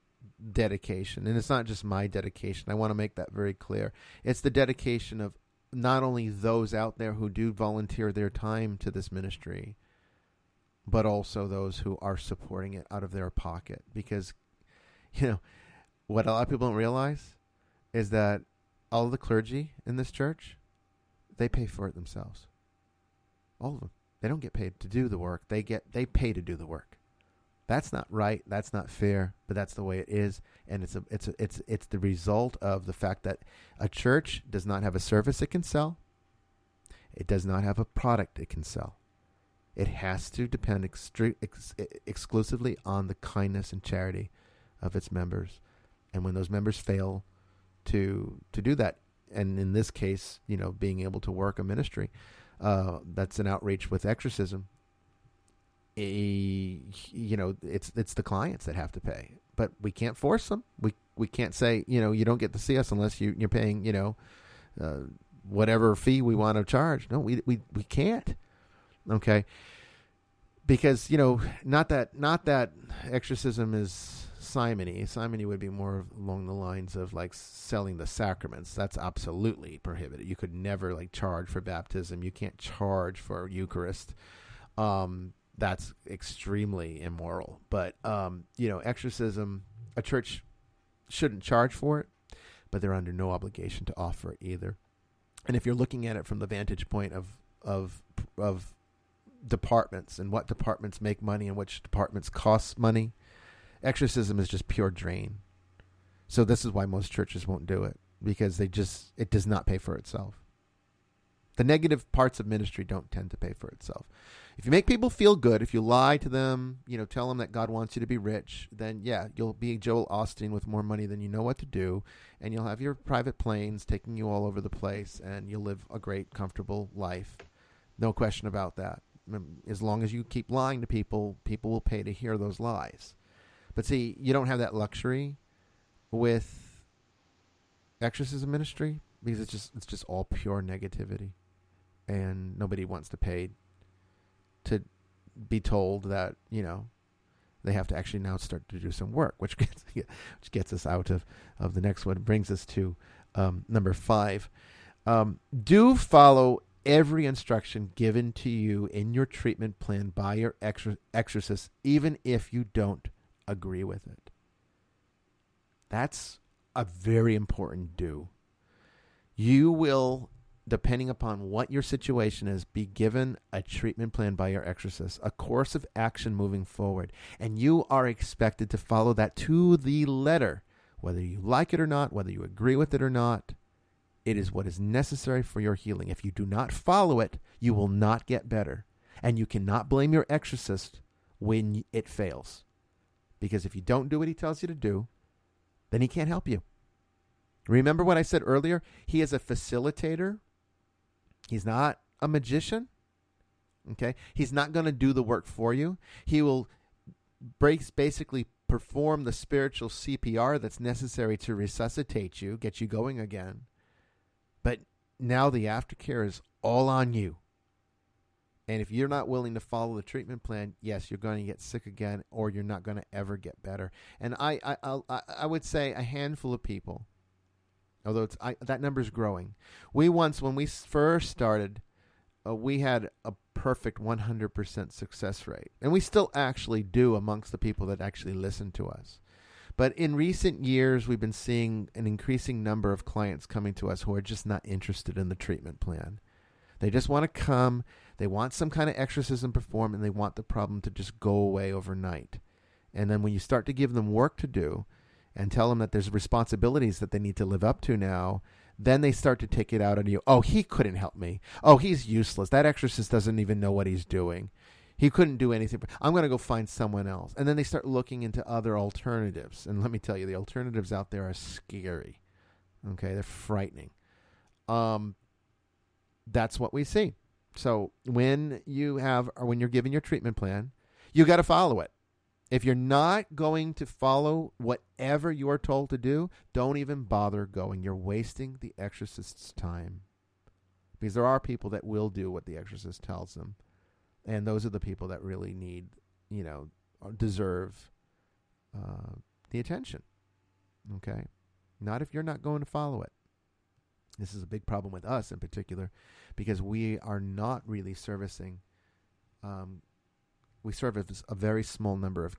Speaker 1: dedication. And it's not just my dedication. I want to make that very clear. It's the dedication of not only those out there who do volunteer their time to this ministry, but also those who are supporting it out of their pocket. Because, you know, what a lot of people don't realize is that all the clergy in this church, they pay for it themselves. All of them. They don't get paid to do the work. They get they pay to do the work. That's not right. That's not fair. But that's the way it is, and it's a it's a, it's it's the result of the fact that a church does not have a service it can sell. It does not have a product it can sell. It has to depend extre- ex- exclusively on the kindness and charity of its members, and when those members fail to to do that, and in this case, you know, being able to work a ministry, uh, that's an outreach with exorcism a, you know it's it's the clients that have to pay. But we can't force them. We we can't say you know you don't get to see us unless you you're paying you know uh, whatever fee we want to charge. No we we we can't. Okay? Because you know not that not that exorcism is simony. Simony would be more along the lines of like selling the sacraments. That's absolutely prohibited. You could never like charge for baptism. You can't charge for eucharist. Um that's extremely immoral. But um, you know, exorcism, a church shouldn't charge for it, but they're under no obligation to offer it either. And if you're looking at it from the vantage point of of of departments and what departments make money and which departments cost money, exorcism is just pure drain. So this is why most churches won't do it because they just it does not pay for itself. The negative parts of ministry don't tend to pay for itself. If you make people feel good, if you lie to them, you know, tell them that God wants you to be rich, then yeah, you'll be Joel Osteen with more money than you know what to do, and you'll have your private planes taking you all over the place, and you'll live a great, comfortable life. No question about that. As long as you keep lying to people, people will pay to hear those lies. But see, you don't have that luxury with exorcism ministry because it's just it's just all pure negativity and nobody wants to pay to be told that you know they have to actually now start to do some work, which gets which gets us out of of the next one. Brings us to um, number five. Um, do follow every instruction given to you in your treatment plan by your exor- exorcist, even if you don't agree with it. That's a very important do. You will depending upon what your situation is, be given a treatment plan by your exorcist, a course of action moving forward. And you are expected to follow that to the letter, whether you like it or not, whether you agree with it or not. It is what is necessary for your healing. If you do not follow it, you will not get better. And you cannot blame your exorcist when it fails. Because if you don't do what he tells you to do, then he can't help you. Remember what I said earlier? He is a facilitator. He's not a magician. Okay? He's not going to do the work for you. He will basically perform the spiritual CPR that's necessary to resuscitate you, get you going again. But now the aftercare is all on you. And if you're not willing to follow the treatment plan, yes, you're going to get sick again, or you're not going to ever get better. And I, I, I, I would say a handful of people, although it's I, that number is growing. We once, when we first started, uh, we had a perfect 100% success rate, and we still actually do amongst the people that actually listen to us. But in recent years, we've been seeing an increasing number of clients coming to us who are just not interested in the treatment plan. They just want to come, they want some kind of exorcism performed, and they want the problem to just go away overnight. And then when you start to give them work to do and tell them that there's responsibilities that they need to live up to now, then they start to take it out on you. Oh, he couldn't help me. Oh, he's useless. That exorcist doesn't even know what he's doing. He couldn't do anything. I'm going to go find someone else. And then they start looking into other alternatives. And let me tell you, the alternatives out there are scary. Okay, they're frightening. Um, that's what we see. So when you have, or when you're given your treatment plan, you got to follow it. If you're not going to follow whatever you are told to do, don't even bother going. You're wasting the exorcist's time. Because there are people that will do what the exorcist tells them and those are the people that really need, you know, deserve uh, the attention. Okay, not if you're not going to follow it. This is a big problem with us in particular, because we are not really servicing. Um, we service a very small number of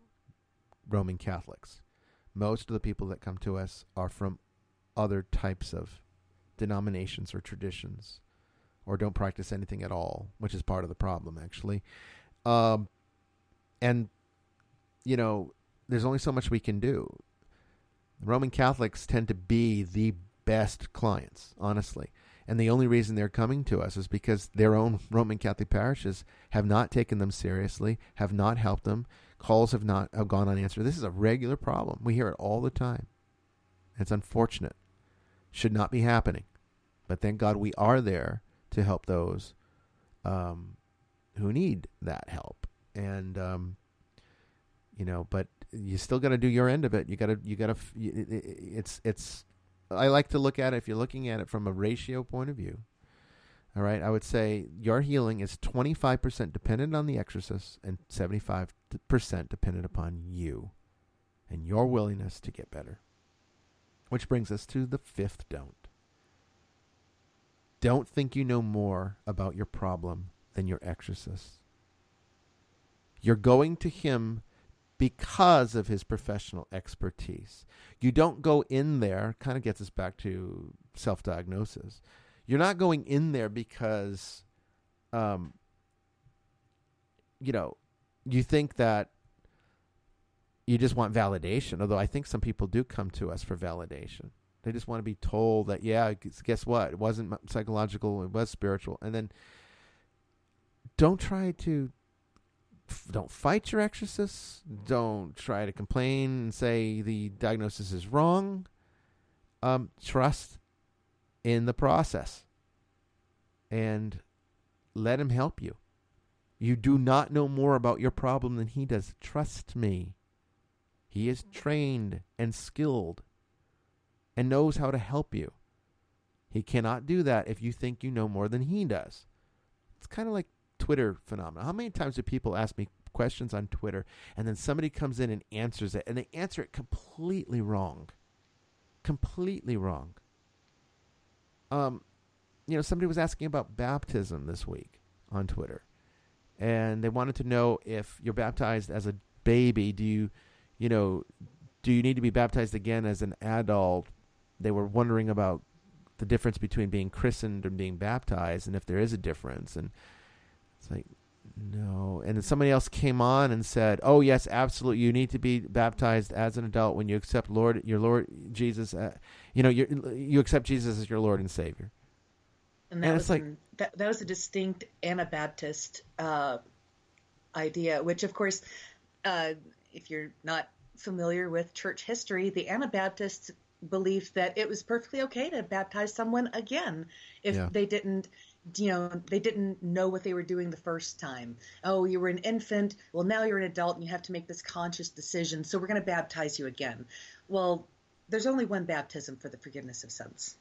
Speaker 1: Roman Catholics. Most of the people that come to us are from other types of denominations or traditions or don't practice anything at all, which is part of the problem, actually. Um, and, you know, there's only so much we can do. Roman Catholics tend to be the best clients, honestly. And the only reason they're coming to us is because their own Roman Catholic parishes have not taken them seriously, have not helped them. Calls have not have gone unanswered. This is a regular problem. We hear it all the time. It's unfortunate. Should not be happening. But thank God we are there to help those um, who need that help. And um, you know, but you still got to do your end of it. You got to you got to it's it's I like to look at it if you're looking at it from a ratio point of view. All right, I would say your healing is 25% dependent on the exorcist and 75% dependent upon you and your willingness to get better. Which brings us to the fifth don't. Don't think you know more about your problem than your exorcist. You're going to him because of his professional expertise. You don't go in there, kind of gets us back to self diagnosis. You're not going in there because, um, you know, you think that you just want validation, although I think some people do come to us for validation. They just want to be told that, yeah, guess what? It wasn't psychological, it was spiritual. And then don't try to, don't fight your exorcists. Don't try to complain and say the diagnosis is wrong. Um, trust in the process and let him help you. You do not know more about your problem than he does. Trust me. He is trained and skilled and knows how to help you. He cannot do that if you think you know more than he does. It's kind of like Twitter phenomenon. How many times do people ask me questions on Twitter and then somebody comes in and answers it and they answer it completely wrong? Completely wrong. Um, you know, somebody was asking about baptism this week on Twitter. And they wanted to know if you're baptized as a baby, do you, you know, do you need to be baptized again as an adult they were wondering about the difference between being christened and being baptized, and if there is a difference. And like, no. And then somebody else came on and said, "Oh yes, absolutely. You need to be baptized as an adult when you accept Lord your Lord Jesus. Uh, you know, you you accept Jesus as your Lord and Savior."
Speaker 2: And that and was like an, that, that was a distinct Anabaptist uh, idea, which of course, uh, if you're not familiar with church history, the Anabaptists believed that it was perfectly okay to baptize someone again if yeah. they didn't you know they didn't know what they were doing the first time oh you were an infant well now you're an adult and you have to make this conscious decision so we're going to baptize you again well there's only one baptism for the forgiveness of sins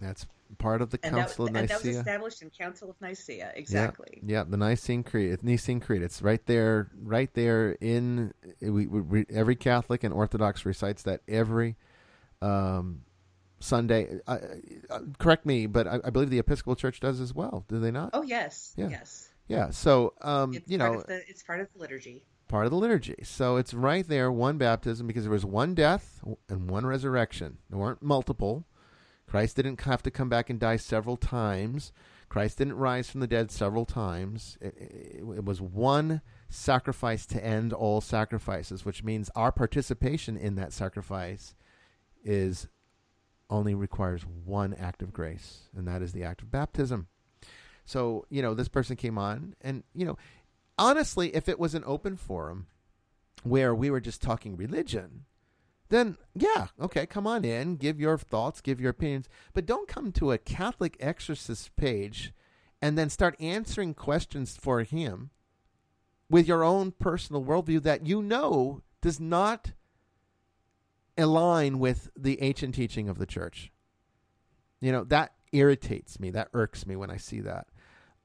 Speaker 1: that's part of the and Council
Speaker 2: that,
Speaker 1: of Nicaea.
Speaker 2: And that was established in Council of Nicaea, exactly.
Speaker 1: Yeah, yeah, the Nicene Creed, Nicene Creed. It's right there, right there in we, we, every Catholic and Orthodox recites that every um, Sunday. Uh, uh, correct me, but I, I, believe the Episcopal Church does as well. Do they not?
Speaker 2: Oh yes, yeah. yes.
Speaker 1: Yeah, so um, you know,
Speaker 2: the, it's part of the liturgy.
Speaker 1: Part of the liturgy. So it's right there, one baptism, because there was one death and one resurrection. There weren't multiple. Christ didn't have to come back and die several times. Christ didn't rise from the dead several times. It, it, it, was one sacrifice to end all sacrifices, which means our participation in that sacrifice is only requires one act of grace, and that is the act of baptism. So, you know, this person came on, and, you know, honestly, if it was an open forum where we were just talking religion, then yeah, okay, come on in, give your thoughts, give your opinions, but don't come to a Catholic exorcist page and then start answering questions for him with your own personal worldview that you know does not align with the ancient teaching of the church. You know, that irritates me, that irks me when I see that.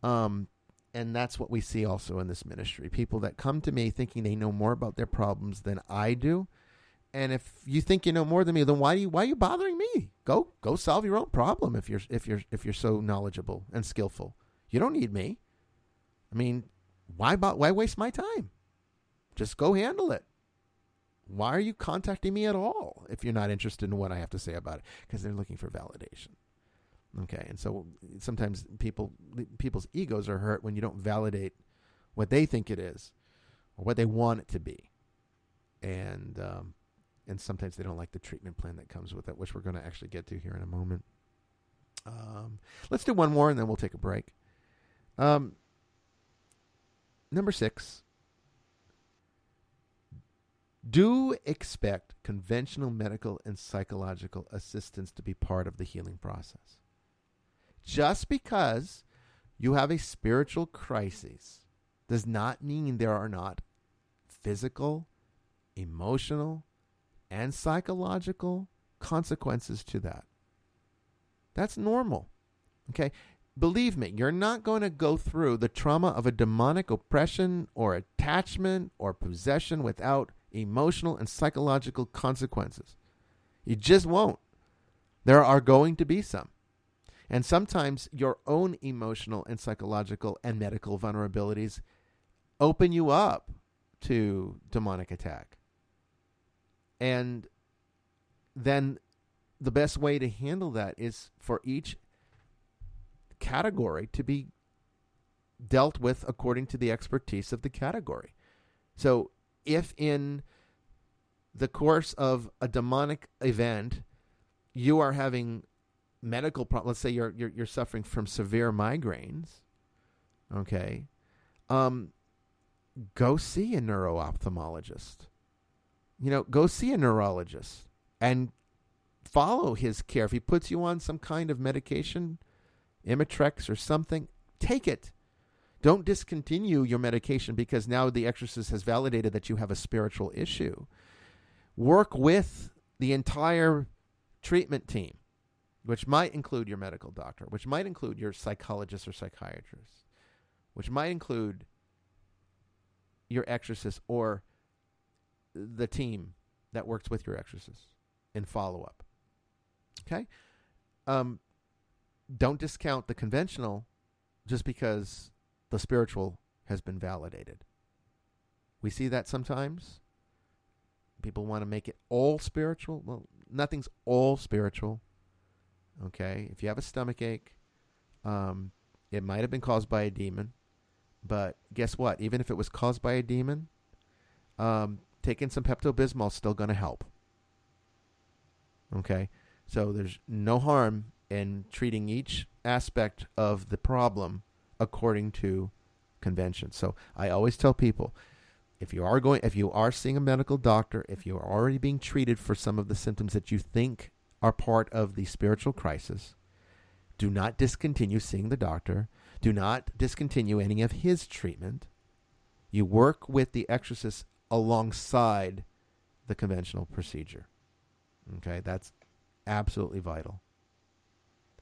Speaker 1: Um, and that's what we see also in this ministry. People that come to me thinking they know more about their problems than I do and if you think you know more than me, then why are you why are you bothering me? Go go solve your own problem if you're if you're if you're so knowledgeable and skillful. You don't need me. I mean, why why waste my time? Just go handle it. Why are you contacting me at all if you're not interested in what I have to say about it? Because they're looking for validation. Okay, and so sometimes people people's egos are hurt when you don't validate what they think it is or what they want it to be. And um, and sometimes they don't like the treatment plan that comes with it, which we're going to actually get to here in a moment. Um, let's do one more and then we'll take a break. Um, number six. Do expect conventional medical and psychological assistance to be part of the healing process. Just because you have a spiritual crisis does not mean there are not physical, emotional, and psychological consequences to that. That's normal. Okay? Believe me, you're not going to go through the trauma of a demonic oppression or attachment or possession without emotional and psychological consequences. You just won't. There are going to be some. And sometimes your own emotional and psychological and medical vulnerabilities open you up to demonic attack. And then the best way to handle that is for each category to be dealt with according to the expertise of the category. So if in the course of a demonic event you are having medical problems, let's say you're, you're, you're suffering from severe migraines, okay, um, go see a neuro-ophthalmologist you know, go see a neurologist and follow his care. If he puts you on some kind of medication, Imitrex or something, take it. Don't discontinue your medication because now the exorcist has validated that you have a spiritual issue. Work with the entire treatment team, which might include your medical doctor, which might include your psychologist or psychiatrist, which might include your exorcist or the team that works with your exorcist in follow up. Okay? Um, don't discount the conventional just because the spiritual has been validated. We see that sometimes. People want to make it all spiritual. Well, nothing's all spiritual. Okay, if you have a stomach ache, um, it might have been caused by a demon, but guess what? Even if it was caused by a demon, um, taking some Pepto Bismol is still going to help. Okay, so there's no harm in treating each aspect of the problem according to convention. So I always tell people if you are going if you are seeing a medical doctor, if you are already being treated for some of the symptoms that you think are part of the spiritual crisis, do not discontinue seeing the doctor. Do not discontinue any of his treatment. You work with the exorcist alongside the conventional procedure. Okay, that's absolutely vital.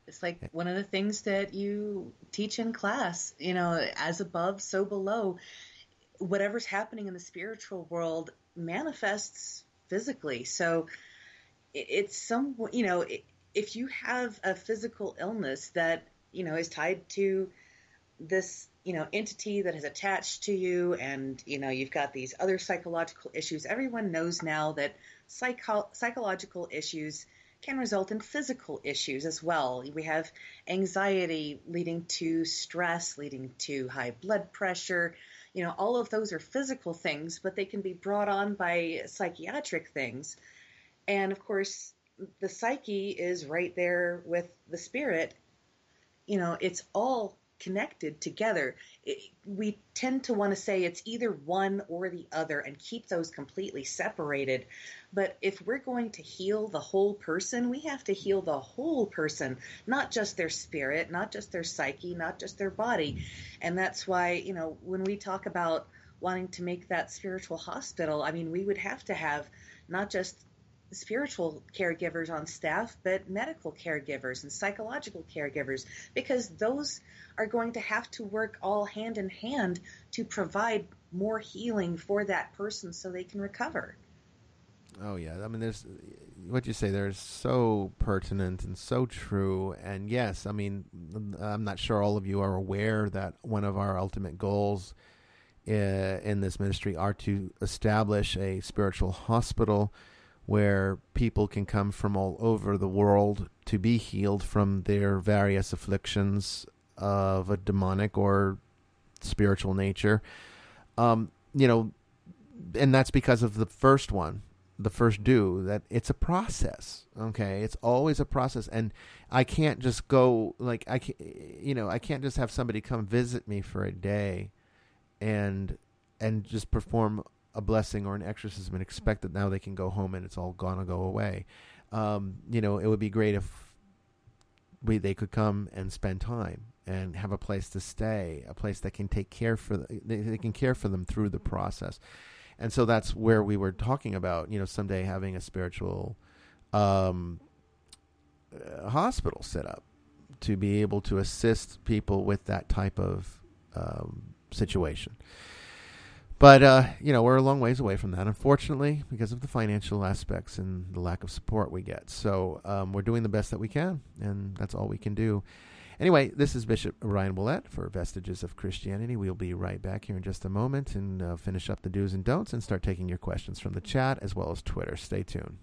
Speaker 2: It's like one of the things that you teach in class, you know, as above, so below. Whatever's happening in the spiritual world manifests physically. So it's some, you know, if you have a physical illness that, you know, is tied to this, you know, entity that has attached to you and, you know, you've got these other psychological issues, everyone knows now that psycho- psychological issues can result in physical issues as well. We have anxiety leading to stress, leading to high blood pressure. You know, all of those are physical things, but they can be brought on by psychiatric things. And of course, the psyche is right there with the spirit. You know, it's all connected together. It, we tend to want to say it's either one or the other and keep those completely separated. But if we're going to heal the whole person, we have to heal the whole person, not just their spirit, not just their psyche, not just their body. And that's why, you know, when we talk about wanting to make that spiritual hospital, I mean, we would have to have not just spiritual caregivers on staff, but medical caregivers and psychological caregivers, because those are going to have to work all hand in hand to provide more healing for that person so they can recover.
Speaker 1: Oh yeah, I mean, there's what you say. There's so pertinent and so true. And yes, I mean, I'm not sure all of you are aware that one of our ultimate goals uh, in this ministry are to establish a spiritual hospital where people can come from all over the world to be healed from their various afflictions of a demonic or spiritual nature. Um, you know, and that's because of the first one, the first do, that it's a process. Okay. It's always a process. And I can't just go, like, I can't, you know, I can't just have somebody come visit me for a day and, and just perform a blessing or an exorcism and expect that now they can go home and it's all gonna go away. Um, you know, it would be great if we they could come and spend time and have a place to stay, a place that can take care for the, they, they can care for them through the process. And so that's where we were talking about, you know, someday having a spiritual um, uh, hospital set up to be able to assist people with that type of um, situation. But uh, you know, we're a long ways away from that, unfortunately, because of the financial aspects and the lack of support we get. So um, we're doing the best that we can, and that's all we can do. Anyway, this is Bishop Ryan Willett for Vestiges of Christianity. We'll be right back here in just a moment and uh, finish up the do's and don'ts and start taking your questions from the chat as well as Twitter. Stay tuned.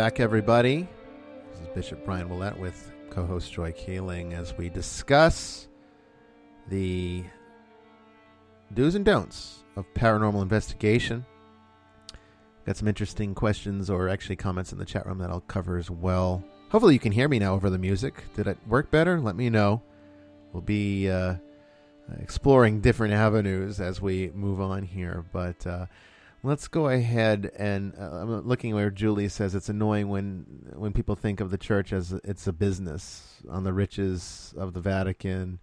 Speaker 1: Back, everybody. This is Bishop Brian Willett with co host Joy Keeling as we discuss the do's and don'ts of paranormal investigation. Got some interesting questions or actually comments in the chat room that I'll cover as well. Hopefully, you can hear me now over the music. Did it work better? Let me know. We'll be uh, exploring different avenues as we move on here, but. Uh, Let's go ahead and uh, I'm looking where Julie says it's annoying when when people think of the church as it's a business on the riches of the Vatican,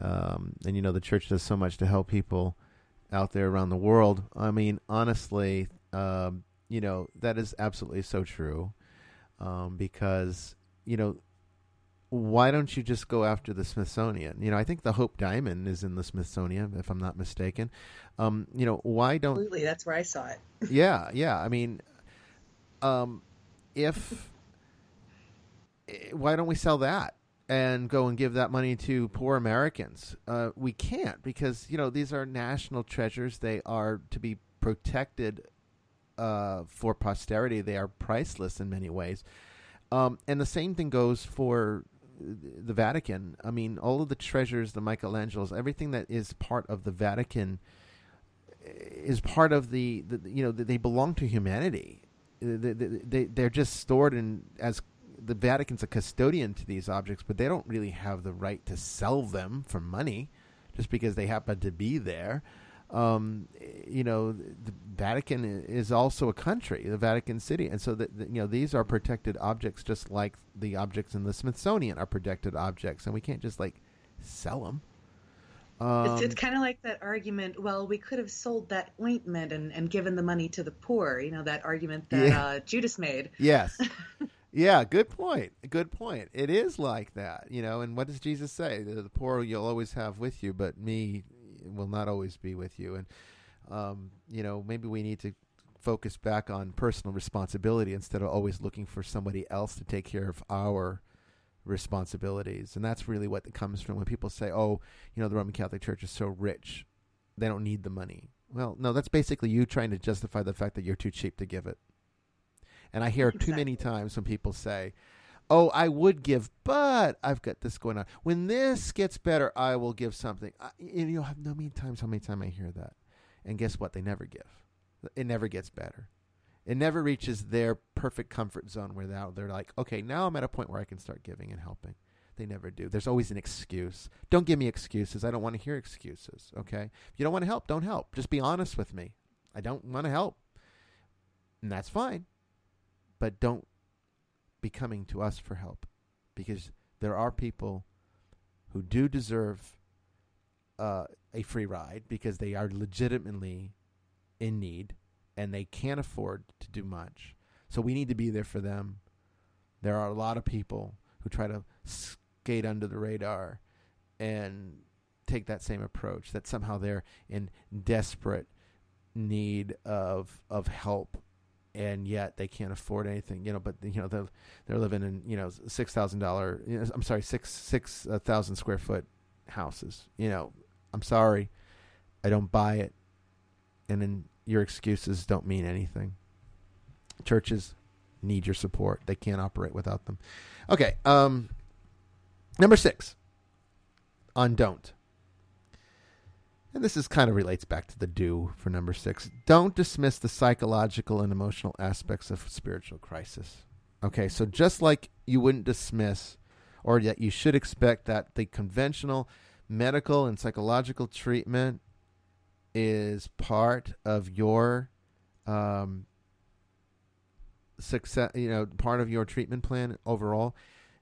Speaker 1: um, and you know the church does so much to help people out there around the world. I mean, honestly, um, you know that is absolutely so true, um, because you know why don't you just go after the Smithsonian? You know, I think the Hope Diamond is in the Smithsonian, if I'm not mistaken. Um, you know, why don't?
Speaker 2: Absolutely, that's where I saw it.
Speaker 1: yeah, yeah. I mean, um, if eh, why don't we sell that and go and give that money to poor Americans? Uh, we can't because you know these are national treasures. They are to be protected uh, for posterity. They are priceless in many ways. Um, and the same thing goes for the Vatican. I mean, all of the treasures, the Michelangelos, everything that is part of the Vatican eh, is part of the, the you know, they belong to humanity. They, they, they're just stored in as the Vatican's a custodian to these objects, but they don't really have the right to sell them for money just because they happen to be there um, you know, the Vatican is also a country, the Vatican City, and so that you know these are protected objects, just like the objects in the Smithsonian are protected objects, and we can't just like sell them.
Speaker 2: Um, it's, it's kind of like that argument. Well, we could have sold that ointment and, and given the money to the poor. You know that argument that yeah. uh, Judas made.
Speaker 1: Yes. yeah, good point. Good point. It is like that, you know. And what does Jesus say? The, the poor you'll always have with you, but me will not always be with you. And um, you know, maybe we need to focus back on personal responsibility instead of always looking for somebody else to take care of our responsibilities. And that's really what it comes from when people say, "Oh, you know, the Roman Catholic Church is so rich, they don't need the money." Well, no, that's basically you trying to justify the fact that you're too cheap to give it. And I hear exactly. too many times when people say, oh, I would give, but I've got this going on. When this gets better, I will give something. I, and you'll have no many times how many times I hear that. And guess what? They never give. It never gets better. It never reaches their perfect comfort zone where they're like, okay, now I'm at a point where I can start giving and helping. They never do. There's always an excuse. Don't give me excuses. I don't want to hear excuses. Okay. If you don't want to help, don't help. Just be honest with me. I don't want to help. And that's fine. But don't be coming to us for help because there are people who do deserve uh, a free ride because they are legitimately in need and they can't afford to do much. So we need to be there for them. There are a lot of people who try to skate under the radar and take that same approach that somehow they're in desperate need of of help and yet they can't afford anything. You know, but you know they're they're living in you know six thousand dollar. I'm sorry, six six uh, square foot houses. You know, I'm sorry, I don't buy it, and then your excuses don't mean anything. Churches need your support; they can't operate without them. Okay, um, number six on don't and this is kind of relates back to the do for number six. Don't dismiss the psychological and emotional aspects of spiritual crisis. Okay, so just like you wouldn't dismiss, or that you should expect that the conventional medical and psychological treatment is part of your um, success, you know, part of your treatment plan overall.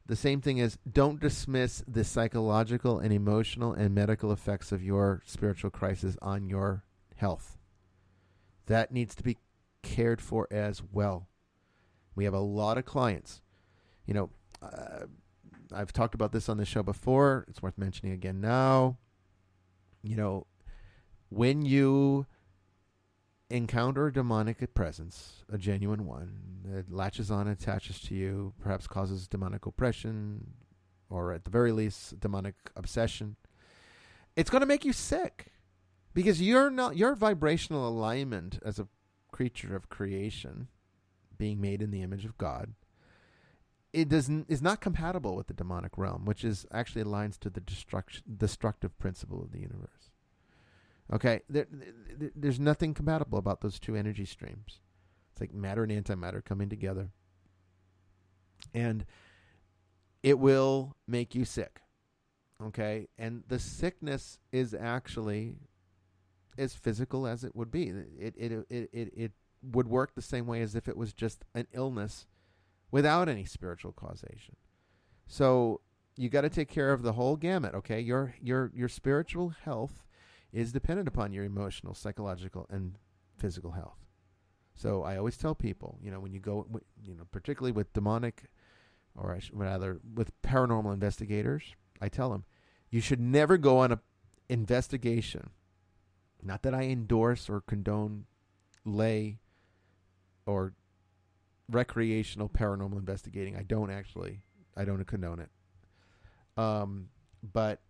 Speaker 1: The same thing is don't dismiss the psychological and emotional and medical effects of your spiritual crisis on your health. That needs to be cared for as well. We have a lot of clients. You know, uh, I've talked about this on the show before. It's worth mentioning again now. You know, when you encounter a demonic presence, a genuine one, that latches on attaches to you, perhaps causes demonic oppression, or at the very least, demonic obsession, it's going to make you sick because you're not your vibrational alignment as a creature of creation being made in the image of God, it doesn't is not compatible with the demonic realm, which is actually aligns to the destructive principle of the universe. Okay, there, there, there's nothing compatible about those two energy streams. It's like matter and antimatter coming together, and it will make you sick. Okay, and the sickness is actually as physical as it would be. It it it it, it would work the same way as if it was just an illness without any spiritual causation. So you got to take care of the whole gamut. Okay, your your your spiritual health is dependent upon your emotional, psychological, and physical health. So I always tell people, you know, when you go, you know, particularly with demonic, or rather with paranormal investigators, I tell them, you should never go on a investigation. Not that I endorse or condone lay or recreational paranormal investigating. I don't actually. I don't condone it. Um, but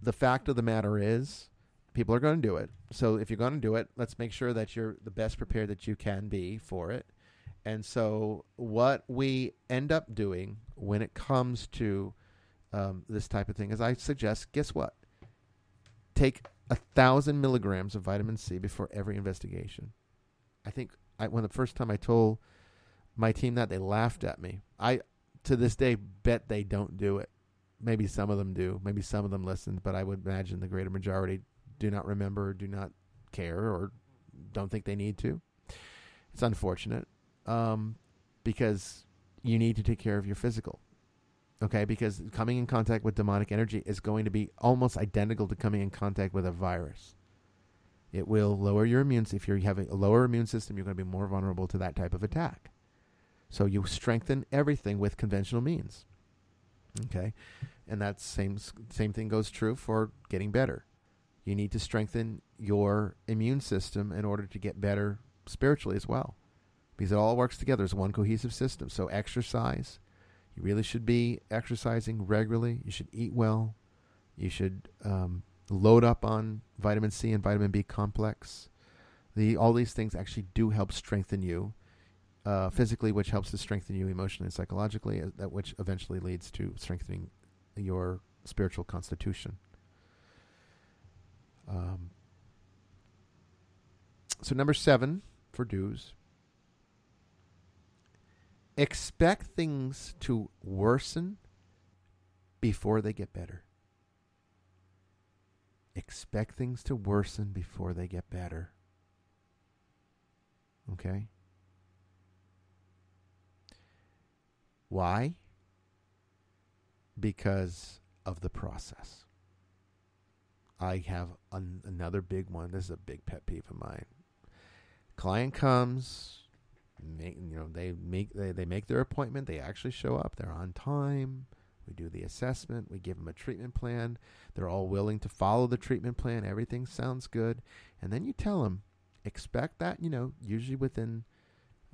Speaker 1: the fact of the matter is, people are going to do it. So if you're going to do it, let's make sure that you're the best prepared that you can be for it. And so what we end up doing when it comes to um, this type of thing is I suggest, guess what? Take a thousand milligrams of vitamin C before every investigation. I think I, when the first time I told my team that they laughed at me. I to this day bet they don't do it. Maybe some of them do. Maybe some of them listen, but I would imagine the greater majority do not remember, do not care, or don't think they need to. It's unfortunate um, because you need to take care of your physical. Okay, because coming in contact with demonic energy is going to be almost identical to coming in contact with a virus. It will lower your immune. If you have a lower immune system, you're going to be more vulnerable to that type of attack. So you strengthen everything with conventional means. Okay, and that same same thing goes true for getting better. You need to strengthen your immune system in order to get better spiritually as well, because it all works together as one cohesive system. So exercise, you really should be exercising regularly. You should eat well. You should um, load up on vitamin C and vitamin B complex. The all these things actually do help strengthen you uh, physically, which helps to strengthen you emotionally and psychologically, uh, that which eventually leads to strengthening your spiritual constitution. Um, so number seven for do's. Expect things to worsen before they get better. Expect things to worsen before they get better. Okay? Why? Because of the process. I have an, another big one. This is a big pet peeve of mine. Client comes, make, you know, they make they, they make their appointment. They actually show up. They're on time. We do the assessment. We give them a treatment plan. They're all willing to follow the treatment plan. Everything sounds good. And then you tell them, expect that, you know, usually within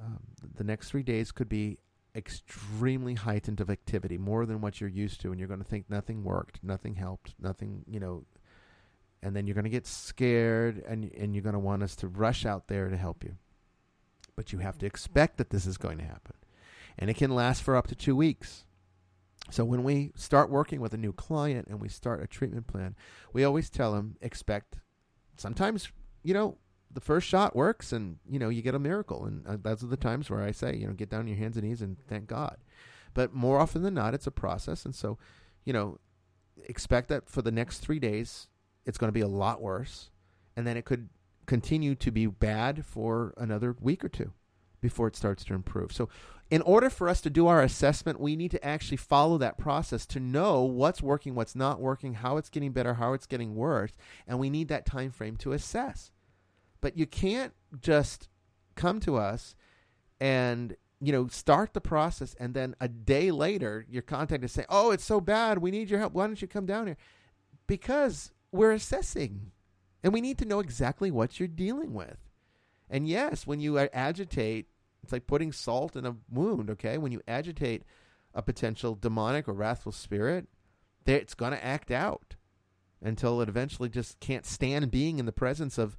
Speaker 1: um, the next three days could be extremely heightened of activity, more than what you're used to, and you're going to think nothing worked, nothing helped, nothing, you know, and then you're going to get scared and and you're going to want us to rush out there to help you. But you have to expect that this is going to happen. And it can last for up to 2 weeks. So when we start working with a new client and we start a treatment plan, we always tell them expect sometimes, you know, the first shot works and you know you get a miracle and uh, those are the times where i say you know get down on your hands and knees and thank god but more often than not it's a process and so you know expect that for the next three days it's going to be a lot worse and then it could continue to be bad for another week or two before it starts to improve so in order for us to do our assessment we need to actually follow that process to know what's working what's not working how it's getting better how it's getting worse and we need that time frame to assess but you can't just come to us and you know start the process and then a day later your contact is saying, "Oh, it's so bad. We need your help. Why don't you come down here?" Because we're assessing and we need to know exactly what you're dealing with. And yes, when you agitate, it's like putting salt in a wound, okay? When you agitate a potential demonic or wrathful spirit, it's going to act out until it eventually just can't stand being in the presence of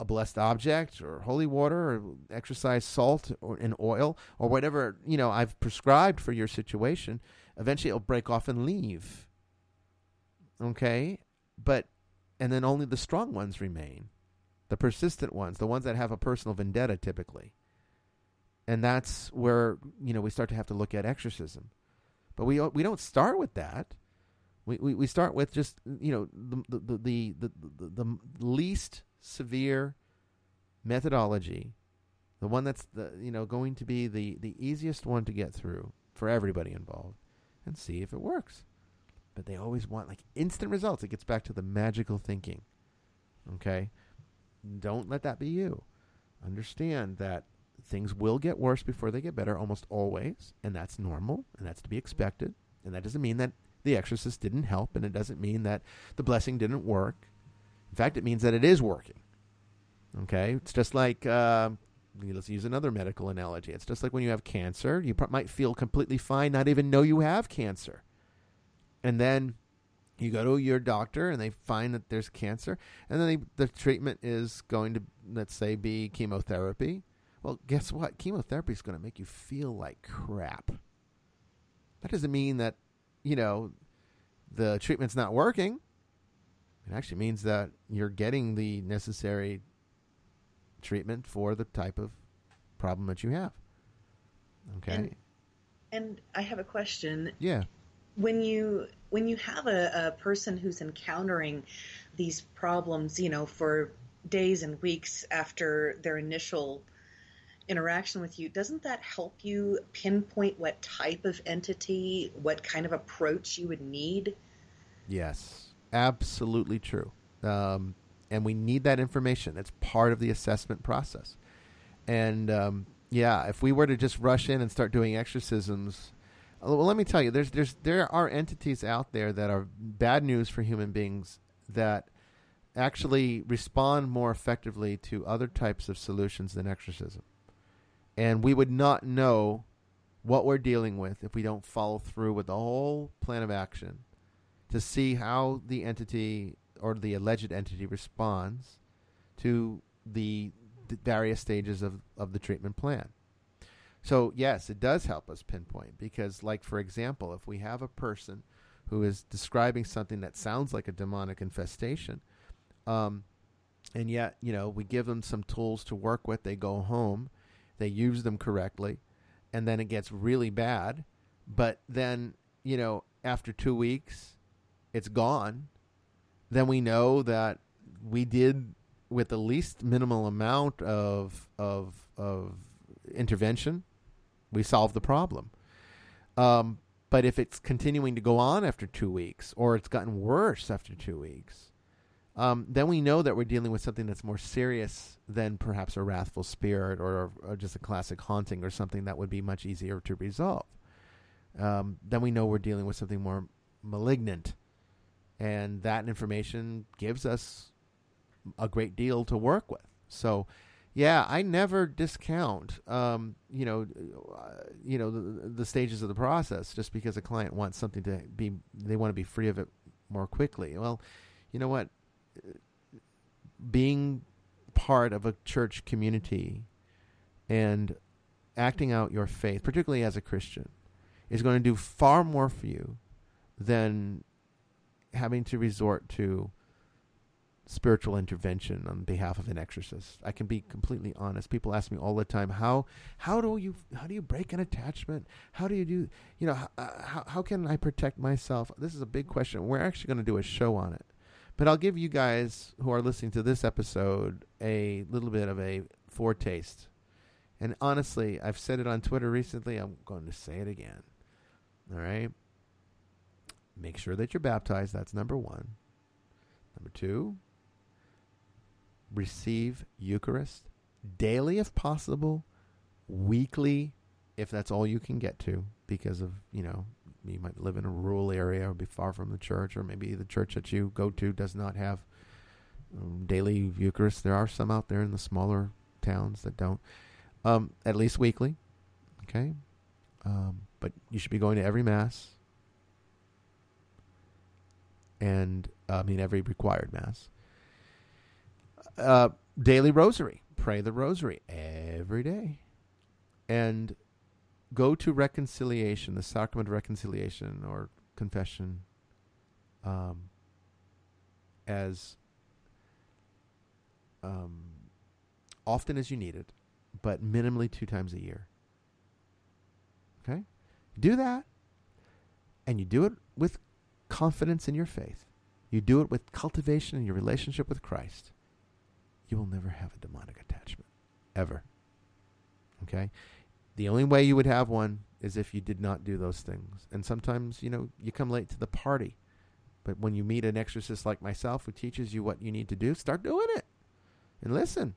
Speaker 1: a blessed object or holy water or exorcised salt or an oil or whatever you know I've prescribed for your situation, eventually it'll break off and leave. Okay, but and then only the strong ones remain, the persistent ones, the ones that have a personal vendetta typically. And that's where you know we start to have to look at exorcism, but we we don't start with that. We, we, we start with just you know the the the the, the, the least severe methodology, the one that's the you know going to be the the easiest one to get through for everybody involved, and see if it works. But they always want like instant results. It gets back to the magical thinking. Okay, don't let that be you. Understand that things will get worse before they get better, almost always, and that's normal, and that's to be expected. And that doesn't mean that the exorcist didn't help, and it doesn't mean that the blessing didn't work. In fact, it means that it is working. Okay, it's just like uh, let's use another medical analogy. It's just like when you have cancer, you might feel completely fine, not even know you have cancer, and then you go to your doctor and they find that there's cancer, and then they, the treatment is going to let's say be chemotherapy. Well, guess what? Chemotherapy is going to make you feel like crap. That doesn't mean that you know the treatment's not working. It actually means that you're getting the necessary treatment for the type of problem that you have. Okay.
Speaker 2: And, and I have a question.
Speaker 1: Yeah.
Speaker 2: When you when you have a, a person who's encountering these problems, you know, for days and weeks after their initial interaction with you, doesn't that help you pinpoint what type of entity, what kind of approach you would need?
Speaker 1: Yes, absolutely true. Um, and we need that information. It's part of the assessment process. And um, yeah, if we were to just rush in and start doing exorcisms, well, let me tell you, there's there's there are entities out there that are bad news for human beings that actually respond more effectively to other types of solutions than exorcism. And we would not know what we're dealing with if we don't follow through with the whole plan of action to see how the entity or the alleged entity responds to the, various stages of, of the treatment plan. So, yes, it does help us pinpoint because, like, for example, if we have a person who is describing something that sounds like a demonic infestation, um, and yet, you know, we give them some tools to work with, they go home, they use them correctly, and then it gets really bad. But then, you know, after two weeks, it's gone then we know that we did with the least minimal amount of of of intervention, we solved the problem. Um, but if it's continuing to go on after two weeks, or it's gotten worse after two weeks, um, then we know that we're dealing with something that's more serious than perhaps a wrathful spirit or, or just a classic haunting or something that would be much easier to resolve. Um, then we know we're dealing with something more malignant and that information gives us a great deal to work with. So, yeah, I never discount, um, you know, uh, you know the, the, stages of the process just because a client wants something to be, they want to be free of it more quickly. Well, you know what, being part of a church community and acting out your faith, particularly as a Christian, is going to do far more for you than having to resort to spiritual intervention on behalf of an exorcist. I can be completely honest. People ask me all the time, how how do you how do you break an attachment? How do you do you know uh, how how can I protect myself? This is a big question. We're actually going to do a show on it. But I'll give you guys who are listening to this episode a little bit of a foretaste. And honestly, I've said it on Twitter recently. I'm going to say it again. All right? Make sure that you're baptized. That's number one. Number two, receive Eucharist daily if possible, weekly if that's all you can get to because of, you know, you might live in a rural area or be far from the church, or maybe the church that you go to does not have um, daily Eucharist. There are some out there in the smaller towns that don't. Um, at least weekly, okay? Um, but you should be going to every Mass and uh, I mean every required mass. Uh, daily rosary. Pray the rosary every day. And go to reconciliation, the sacrament of reconciliation or confession, um, as um, often as you need it, but minimally two times a year. Okay? Do that, and you do it with confidence in your faith. You do it with cultivation in your relationship with Christ. You will never have a demonic attachment. Ever. Okay? The only way you would have one is if you did not do those things. And sometimes, you know, you come late to the party. But when you meet an exorcist like myself who teaches you what you need to do, start doing it and listen.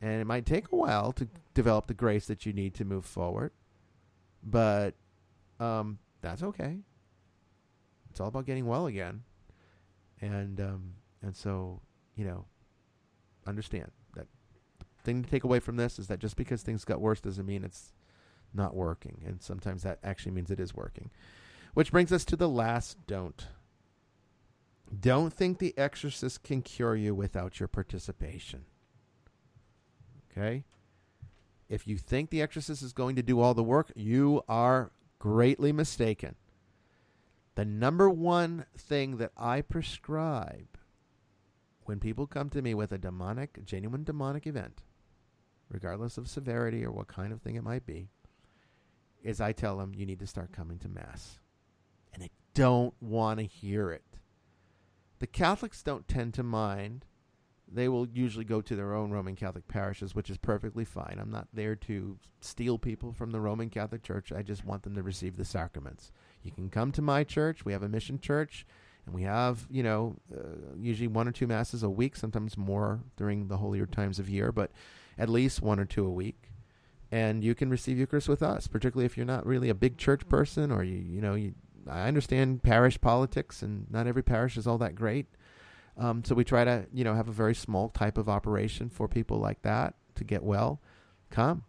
Speaker 1: And it might take a while to develop the grace that you need to move forward. But um, that's okay. It's all about getting well again. And um, and so, you know, understand that thing to take away from this is that just because things got worse doesn't mean it's not working. And sometimes that actually means it is working. Which brings us to the last don't. Don't think the exorcist can cure you without your participation. Okay? If you think the exorcist is going to do all the work, you are greatly mistaken. The number one thing that I prescribe when people come to me with a demonic, genuine demonic event, regardless of severity or what kind of thing it might be, is I tell them you need to start coming to Mass. And they don't want to hear it. The Catholics don't tend to mind. They will usually go to their own Roman Catholic parishes, which is perfectly fine. I'm not there to steal people from the Roman Catholic Church. I just want them to receive the sacraments. You can come to my church. We have a mission church, and we have, you know, uh, usually one or two masses a week, sometimes more during the holier times of year, but at least one or two a week and you can receive Eucharist with us, particularly if you're not really a big church person or you you know you. I understand parish politics, and not every parish is all that great. Um, so we try to you know have a very small type of operation for people like that to get well. Come,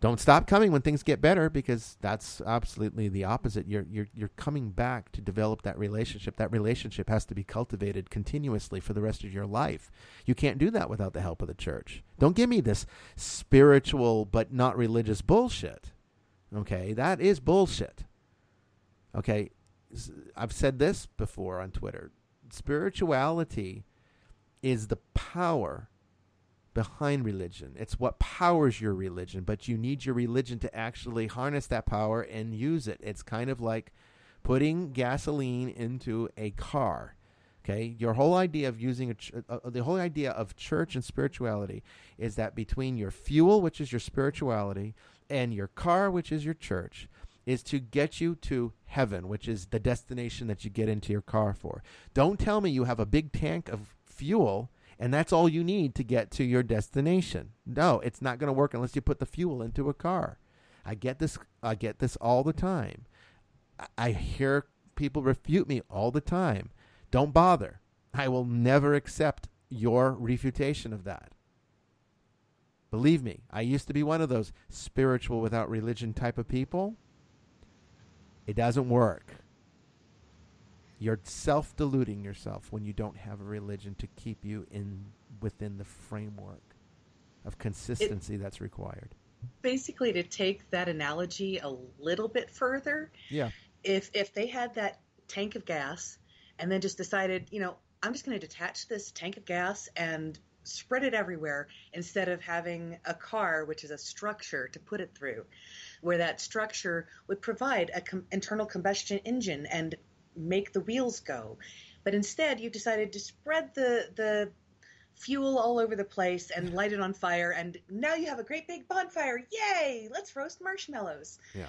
Speaker 1: don't stop coming when things get better because that's absolutely the opposite. You're you're you're coming back to develop that relationship. That relationship has to be cultivated continuously for the rest of your life. You can't do that without the help of the church. Don't give me this spiritual but not religious bullshit. Okay, that is bullshit. Okay, I've said this before on Twitter. Spirituality is the power behind religion. It's what powers your religion, but you need your religion to actually harness that power and use it. It's kind of like putting gasoline into a car. Okay, your whole idea of using ch- uh, uh, the whole idea of church and spirituality is that between your fuel, which is your spirituality, and your car, which is your church, is to get you to heaven, which is the destination that you get into your car for. Don't tell me you have a big tank of fuel and that's all you need to get to your destination. No, it's not going to work unless you put the fuel into a car. I get this I get this all the time. I hear people refute me all the time. Don't bother. I will never accept your refutation of that. Believe me, I used to be one of those spiritual without religion type of people. It doesn't work. You're self deluding yourself when you don't have a religion to keep you in within the framework of consistency it, that's required.
Speaker 2: Basically, to take that analogy a little bit further,
Speaker 1: yeah.
Speaker 2: If if they had that tank of gas and then just decided, you know, I'm just going to detach this tank of gas and spread it everywhere instead of having a car, which is a structure to put it through, where that structure would provide an com- internal combustion engine and make the wheels go. But instead, you decided to spread the the fuel all over the place and light it on fire, and now you have a great big bonfire. Yay! Let's roast marshmallows.
Speaker 1: Yeah.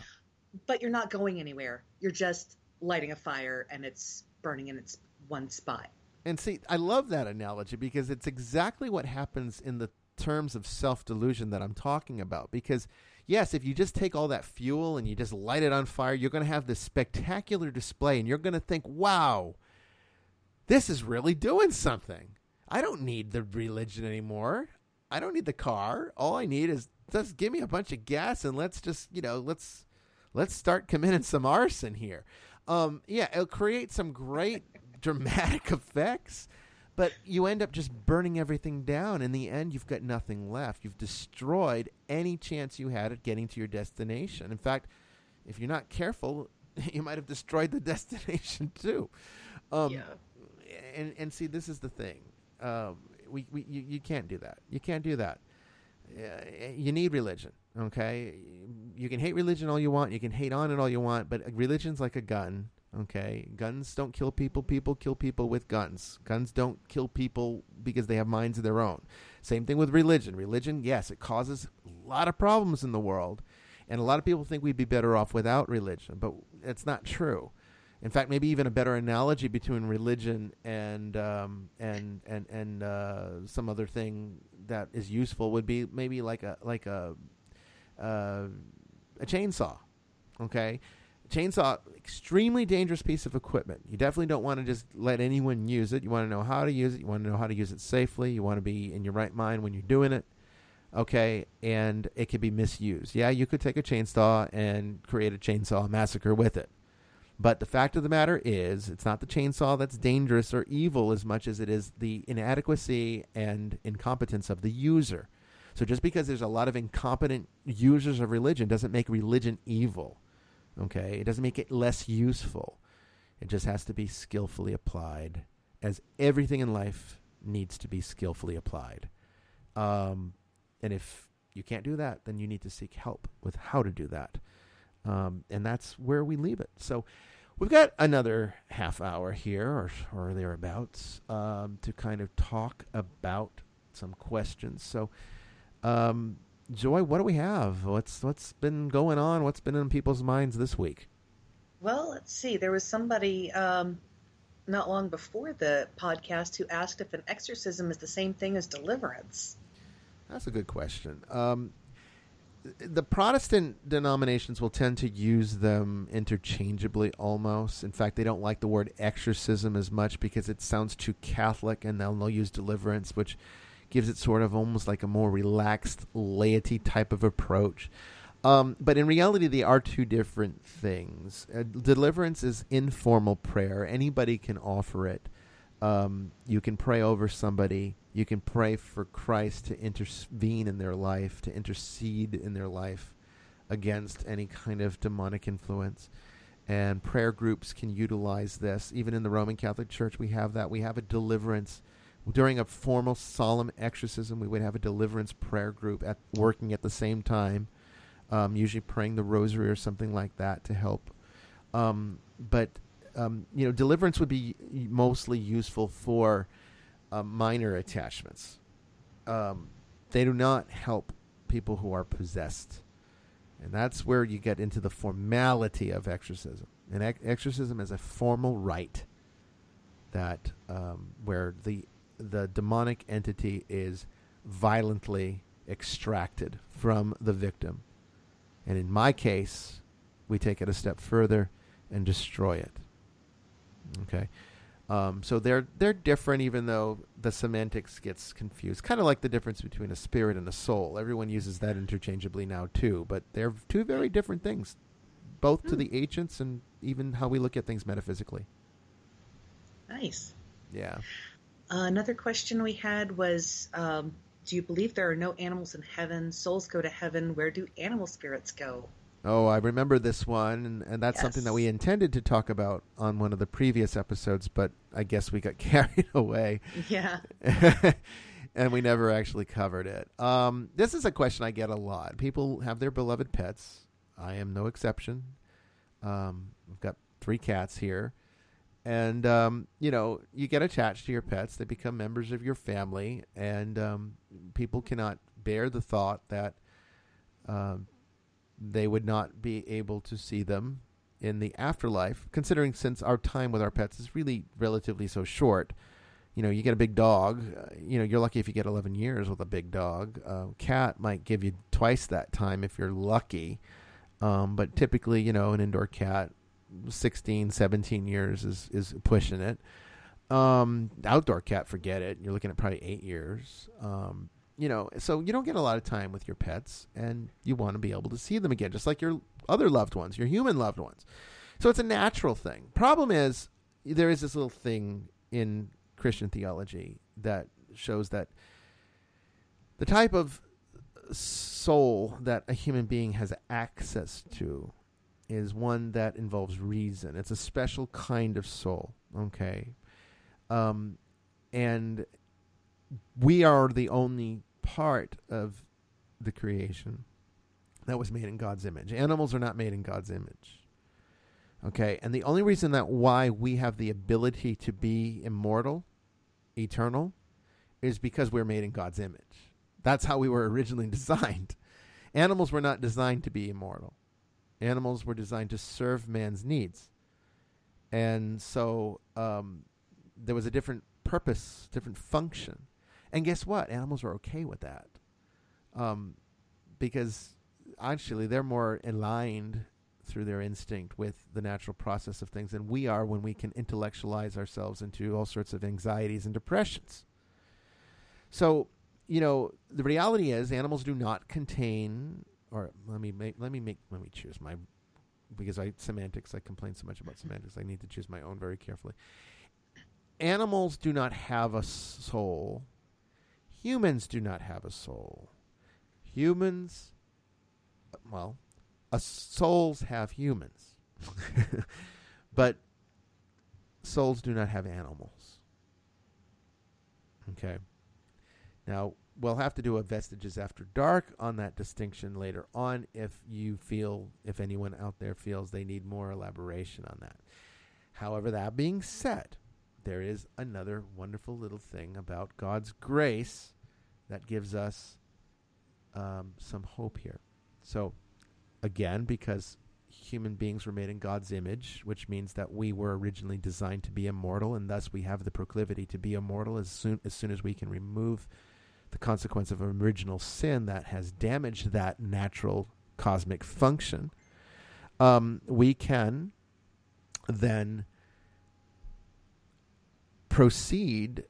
Speaker 2: But you're not going anywhere. You're just lighting a fire, and it's burning in its one spot.
Speaker 1: And see, I love that analogy because it's exactly what happens in the terms of self delusion that I'm talking about. Because yes, if you just take all that fuel and you just light it on fire, you're going to have this spectacular display and you're going to think, wow, this is really doing something. I don't need the religion anymore. I don't need the car. All I need is just give me a bunch of gas and let's just, you know, let's let's start committing some arson here. Um, yeah, it'll create some great dramatic effects, but you end up just burning everything down. In the end, you've got nothing left. You've destroyed any chance you had at getting to your destination. In fact, if you're not careful, you might have destroyed the destination too. Um,
Speaker 2: yeah.
Speaker 1: And and see, this is the thing. Um, we, we you, you can't do that. You can't do that. Uh, you need religion. Okay, you can hate religion all you want. You can hate on it all you want, but religion's like a gun. Okay, guns don't kill people. People kill people with guns. Guns don't kill people because they have minds of their own. Same thing with religion. Religion, yes, it causes a lot of problems in the world, and a lot of people think we'd be better off without religion, but it's not true. In fact, maybe even a better analogy between religion and um, and and and uh, some other thing that is useful would be maybe like a like a uh, a chainsaw. Okay, chainsaw extremely dangerous piece of equipment. You definitely don't want to just let anyone use it. You want to know how to use it. You want to know how to use it safely. You want to be in your right mind when you're doing it. Okay, and it could be misused. Yeah, you could take a chainsaw and create a chainsaw massacre with it. But the fact of the matter is, it's not the chainsaw that's dangerous or evil as much as it is the inadequacy and incompetence of the user. So just because there's a lot of incompetent users of religion doesn't make religion evil. Okay? It doesn't make it less useful. It just has to be skillfully applied, as everything in life needs to be skillfully applied. Um, and if you can't do that, then you need to seek help with how to do that. Um, and that's where we leave it. So we've got another half hour here or, or thereabouts um, to kind of talk about some questions. So, um, Joy, what do we have? What's what's been going on? What's been in people's minds this week?
Speaker 2: Well, let's see. There was somebody um, not long before the podcast who asked if an exorcism is the same thing as deliverance.
Speaker 1: That's a good question. Um, the Protestant denominations will tend to use them interchangeably almost. In fact, they don't like the word exorcism as much because it sounds too Catholic, and they'll, they'll use deliverance, which gives it sort of almost like a more relaxed laity type of approach. Um, but in reality, they are two different things. Uh, deliverance is informal prayer, anybody can offer it. Um, you can pray over somebody. You can pray for Christ to intervene in their life, to intercede in their life against any kind of demonic influence. And prayer groups can utilize this. Even in the Roman Catholic Church, we have that. We have a deliverance during a formal solemn exorcism, we would have a deliverance prayer group at working at the same time, um, usually praying the rosary or something like that to help. Um, but um, you know, deliverance would be mostly useful for uh, minor attachments. Um, they do not help people who are possessed, and that's where you get into the formality of exorcism. And ex- exorcism is a formal rite that um, where the the demonic entity is violently extracted from the victim. And in my case, we take it a step further and destroy it. Okay. Um, so they're they're different, even though the semantics gets confused. Kind of like the difference between a spirit and a soul. Everyone uses that interchangeably now too, but they're two very different things, both to hmm. the ancients and even how we look at things metaphysically.
Speaker 2: Nice.
Speaker 1: Yeah.
Speaker 2: Uh, another question we had was um, Do you believe there are no animals in heaven? Souls go to heaven. Where do animal spirits go?
Speaker 1: Oh, I remember this one, and, and that's yes. something that we intended to talk about on one of the previous episodes, but I guess we got carried away.
Speaker 2: Yeah.
Speaker 1: and we never actually covered it. Um, this is a question I get a lot. People have their beloved pets. I am no exception. Um, I've got three cats here and um, you know you get attached to your pets. They become members of your family. And um, people cannot bear the thought that um, they would not be able to see them in the afterlife considering since our time with our pets is really relatively so short you know you get a big dog uh, you know you're lucky if you get 11 years with a big dog. Uh, cat might give you twice that time if you're lucky. Um, but typically you know an indoor cat 16, 17 years is, is pushing it. Um, outdoor cat, forget it. You're looking at probably eight years. Um, you know, so you don't get a lot of time with your pets, and you want to be able to see them again, just like your other loved ones, your human loved ones. So it's a natural thing. Problem is, there is this little thing in Christian theology that shows that the type of soul that a human being has access to is one that involves reason. It's a special kind of soul. Okay. Um, and we are the only part of the creation that was made in God's image. Animals are not made in God's image. Okay, and the only reason that why we have the ability to be immortal, eternal, is because we're made in God's image. That's how we were originally designed. Animals were not designed to be immortal. Animals were designed to serve man's needs. And so um, there was a different purpose, different function. And guess what? Animals are okay with that. Um, because actually they're more aligned through their instinct with the natural process of things than we are when we can intellectualize ourselves into all sorts of anxieties and depressions. So, you know, the reality is animals do not contain or let me make let me make let me choose my because I semantics I complain so much about semantics I need to choose my own very carefully. Animals do not have a soul. Humans do not have a soul. Humans well, uh, souls have humans, but souls do not have animals. Okay. Now, we'll have to do a Vestiges After Dark on that distinction later on if you feel, if anyone out there feels they need more elaboration on that. However, that being said, there is another wonderful little thing about God's grace that gives us um, some hope here. So, again, because human beings were made in God's image, which means that we were originally designed to be immortal, and thus we have the proclivity to be immortal as soon as soon as we can remove the consequence of original sin that has damaged that natural cosmic function. Um, we can then proceed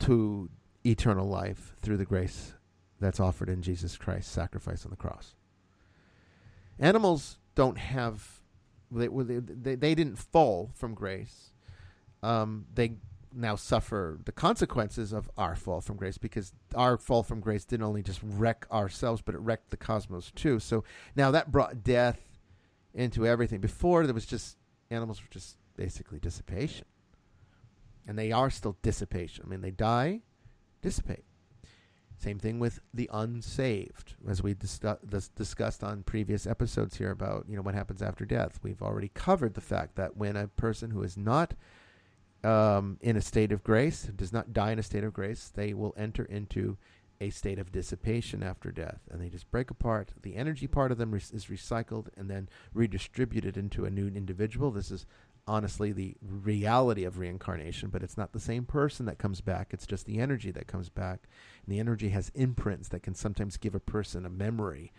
Speaker 1: to eternal life through the grace that's offered in Jesus Christ's sacrifice on the cross. Animals don't have they they, they didn't fall from grace. Um, they now suffer the consequences of our fall from grace because our fall from grace didn't only just wreck ourselves, but it wrecked the cosmos too. So now that brought death into everything. Before there was just animals were just basically dissipation, and they are still dissipation. I mean, they die, dissipate. Same thing with the unsaved, as we dis- dis- discussed on previous episodes here about you know what happens after death. We've already covered the fact that when a person who is not um, in a state of grace, does not die in a state of grace, they will enter into a state of dissipation after death, and they just break apart. The energy part of them re- is recycled and then redistributed into a new individual. This is honestly the reality of reincarnation, but it's not the same person that comes back. It's just the energy that comes back. And the energy has imprints that can sometimes give a person a memory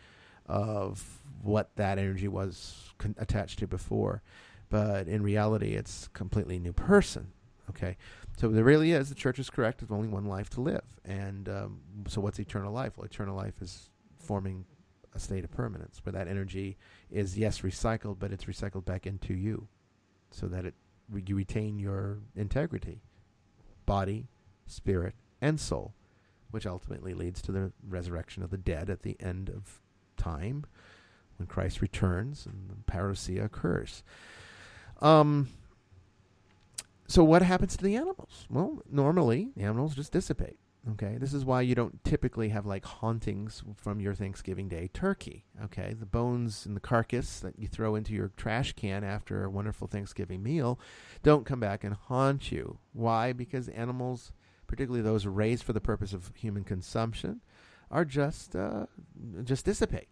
Speaker 1: of what that energy was con- attached to before. But in reality, it's a completely new person. Okay. So there really is, the church is correct, there's only one life to live. And um, so what's eternal life? Well, eternal life is forming a state of permanence where that energy is, yes, recycled, but it's recycled back into you so that it you retain your integrity, body, spirit, and soul, which ultimately leads to the resurrection of the dead at the end of time, when Christ returns and the parousia occurs. Um. So what happens to the animals? Well, normally animals just dissipate. Okay, this is why you don't typically have like hauntings from your Thanksgiving Day turkey. Okay, the bones and the carcass that you throw into your trash can after a wonderful Thanksgiving meal don't come back and haunt you. Why? Because animals, particularly those raised for the purpose of human consumption, are just uh, just dissipate.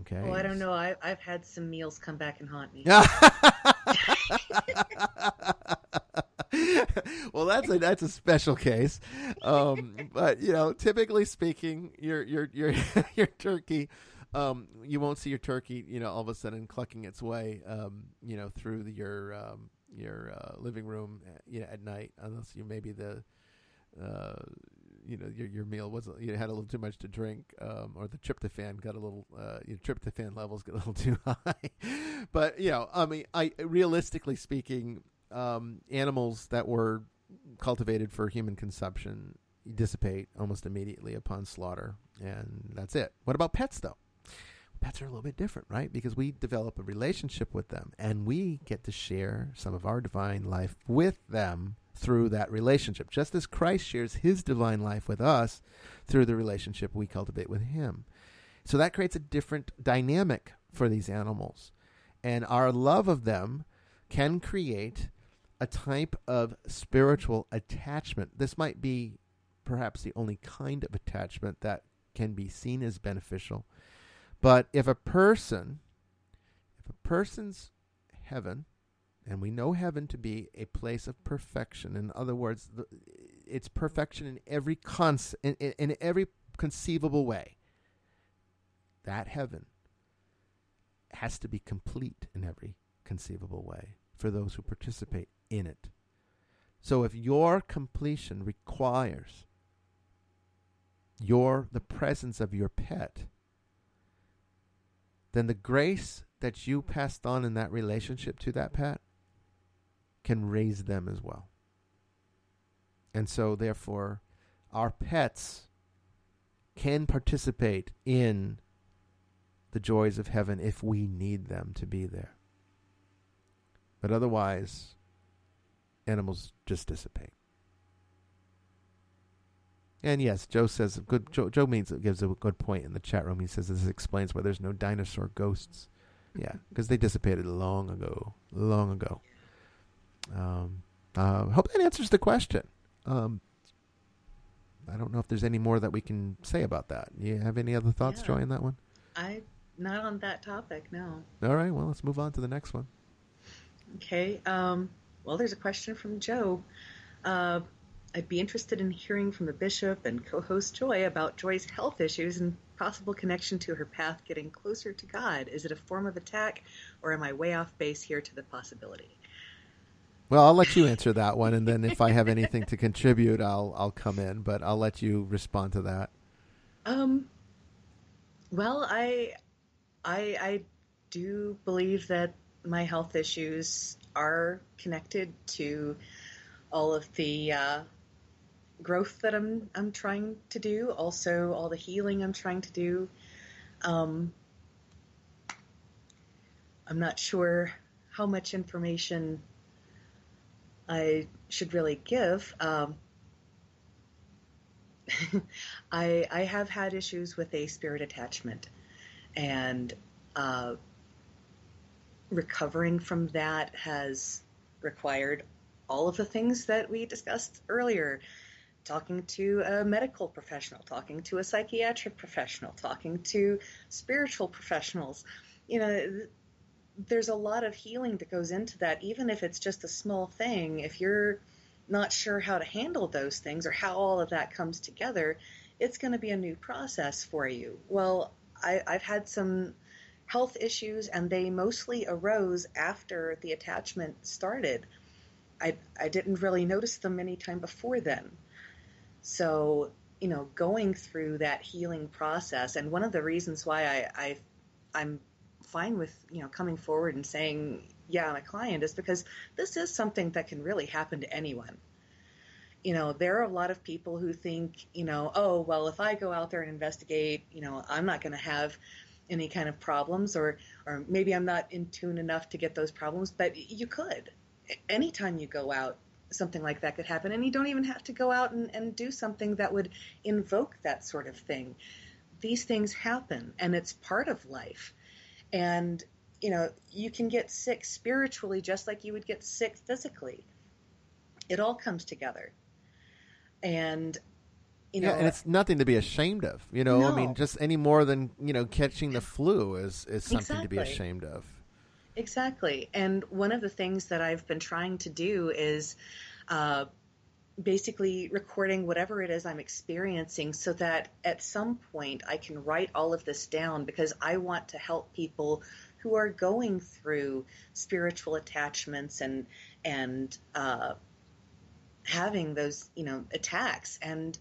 Speaker 1: Okay.
Speaker 2: Well, I don't know. I, I've had some meals come back and haunt me.
Speaker 1: well, that's a that's a special case, um, but you know, typically speaking, your your your your turkey, um, you won't see your turkey, you know, all of a sudden clucking its way, um, you know, through the, your um, your uh, living room, uh, you know, at night, unless you maybe the, uh, you know, your your meal was you had a little too much to drink, um, or the tryptophan got a little, uh, your tryptophan levels get a little too high. but you know, I mean, I realistically speaking, um, animals that were cultivated for human consumption dissipate almost immediately upon slaughter, and that's it. What about pets, though? Pets are a little bit different, right? Because we develop a relationship with them, and we get to share some of our divine life with them through that relationship, just as Christ shares his divine life with us through the relationship we cultivate with him. So that creates a different dynamic for these animals. And our love of them can create a type of spiritual attachment. This might be perhaps the only kind of attachment that can be seen as beneficial. But if a person, if a person's heaven, and we know heaven to be a place of perfection. In other words, the, it's perfection in every cons- in, in, in every conceivable way. That heaven has to be complete in every conceivable way for those who participate in it. So if your completion requires your the presence of your pet, then the grace that you passed on in that relationship to that pet can raise them as well. And so therefore our pets can participate in the joys of heaven if we need them to be there. But otherwise, animals just dissipate. And yes, Joe says good. Joe, Joe means gives a good point in the chat room. He says this explains why there's no dinosaur ghosts. Yeah, because they dissipated long ago, long ago. Um, uh, hope that answers the question. Um, I don't know if there's any more that we can say about that. You have any other thoughts, yeah. Joy, on that one?
Speaker 2: I not on that topic. No.
Speaker 1: All right. Well, let's move on to the next one.
Speaker 2: Okay. Um, well, there's a question from Joe. Uh, I'd be interested in hearing from the bishop and co-host Joy about Joy's health issues and possible connection to her path getting closer to God. Is it a form of attack, or am I way off base here to the possibility?
Speaker 1: Well, I'll let you answer that one, and then if I have anything to contribute, I'll I'll come in. But I'll let you respond to that.
Speaker 2: Um. Well, I, I, I do believe that my health issues are connected to all of the uh, growth that I'm I'm trying to do. Also, all the healing I'm trying to do. Um, I'm not sure how much information I should really give. Um, I I have had issues with a spirit attachment, and uh, recovering from that has required all of the things that we discussed earlier. Talking to a medical professional, talking to a psychiatric professional, talking to spiritual professionals. You know, there's a lot of healing that goes into that, even if it's just a small thing. If you're not sure how to handle those things or how all of that comes together, it's going to be a new process for you. Well, I, I've had some health issues, and they mostly arose after the attachment started. I, I didn't really notice them any time before then. So, you know, going through that healing process, and one of the reasons why I, I I'm fine with you know coming forward and saying yeah I'm a client is because this is something that can really happen to anyone. You know, there are a lot of people who think, you know, oh well, if I go out there and investigate, you know, I'm not going to have any kind of problems, or or maybe I'm not in tune enough to get those problems, but you could. Anytime you go out, something like that could happen, and you don't even have to go out and, and do something that would invoke that sort of thing. These things happen, and it's part of life and, you know, you can get sick spiritually just like you would get sick physically. It all comes together. And, you know.
Speaker 1: Yeah, and it's nothing to be ashamed of. You know, no. I mean, just any more than, you know, catching the flu is, is something exactly. to be ashamed of.
Speaker 2: Exactly. And one of the things that I've been trying to do is, uh, basically recording whatever it is I'm experiencing so that at some point I can write all of this down because I want to help people who are going through spiritual attachments and and uh, having those you know attacks. And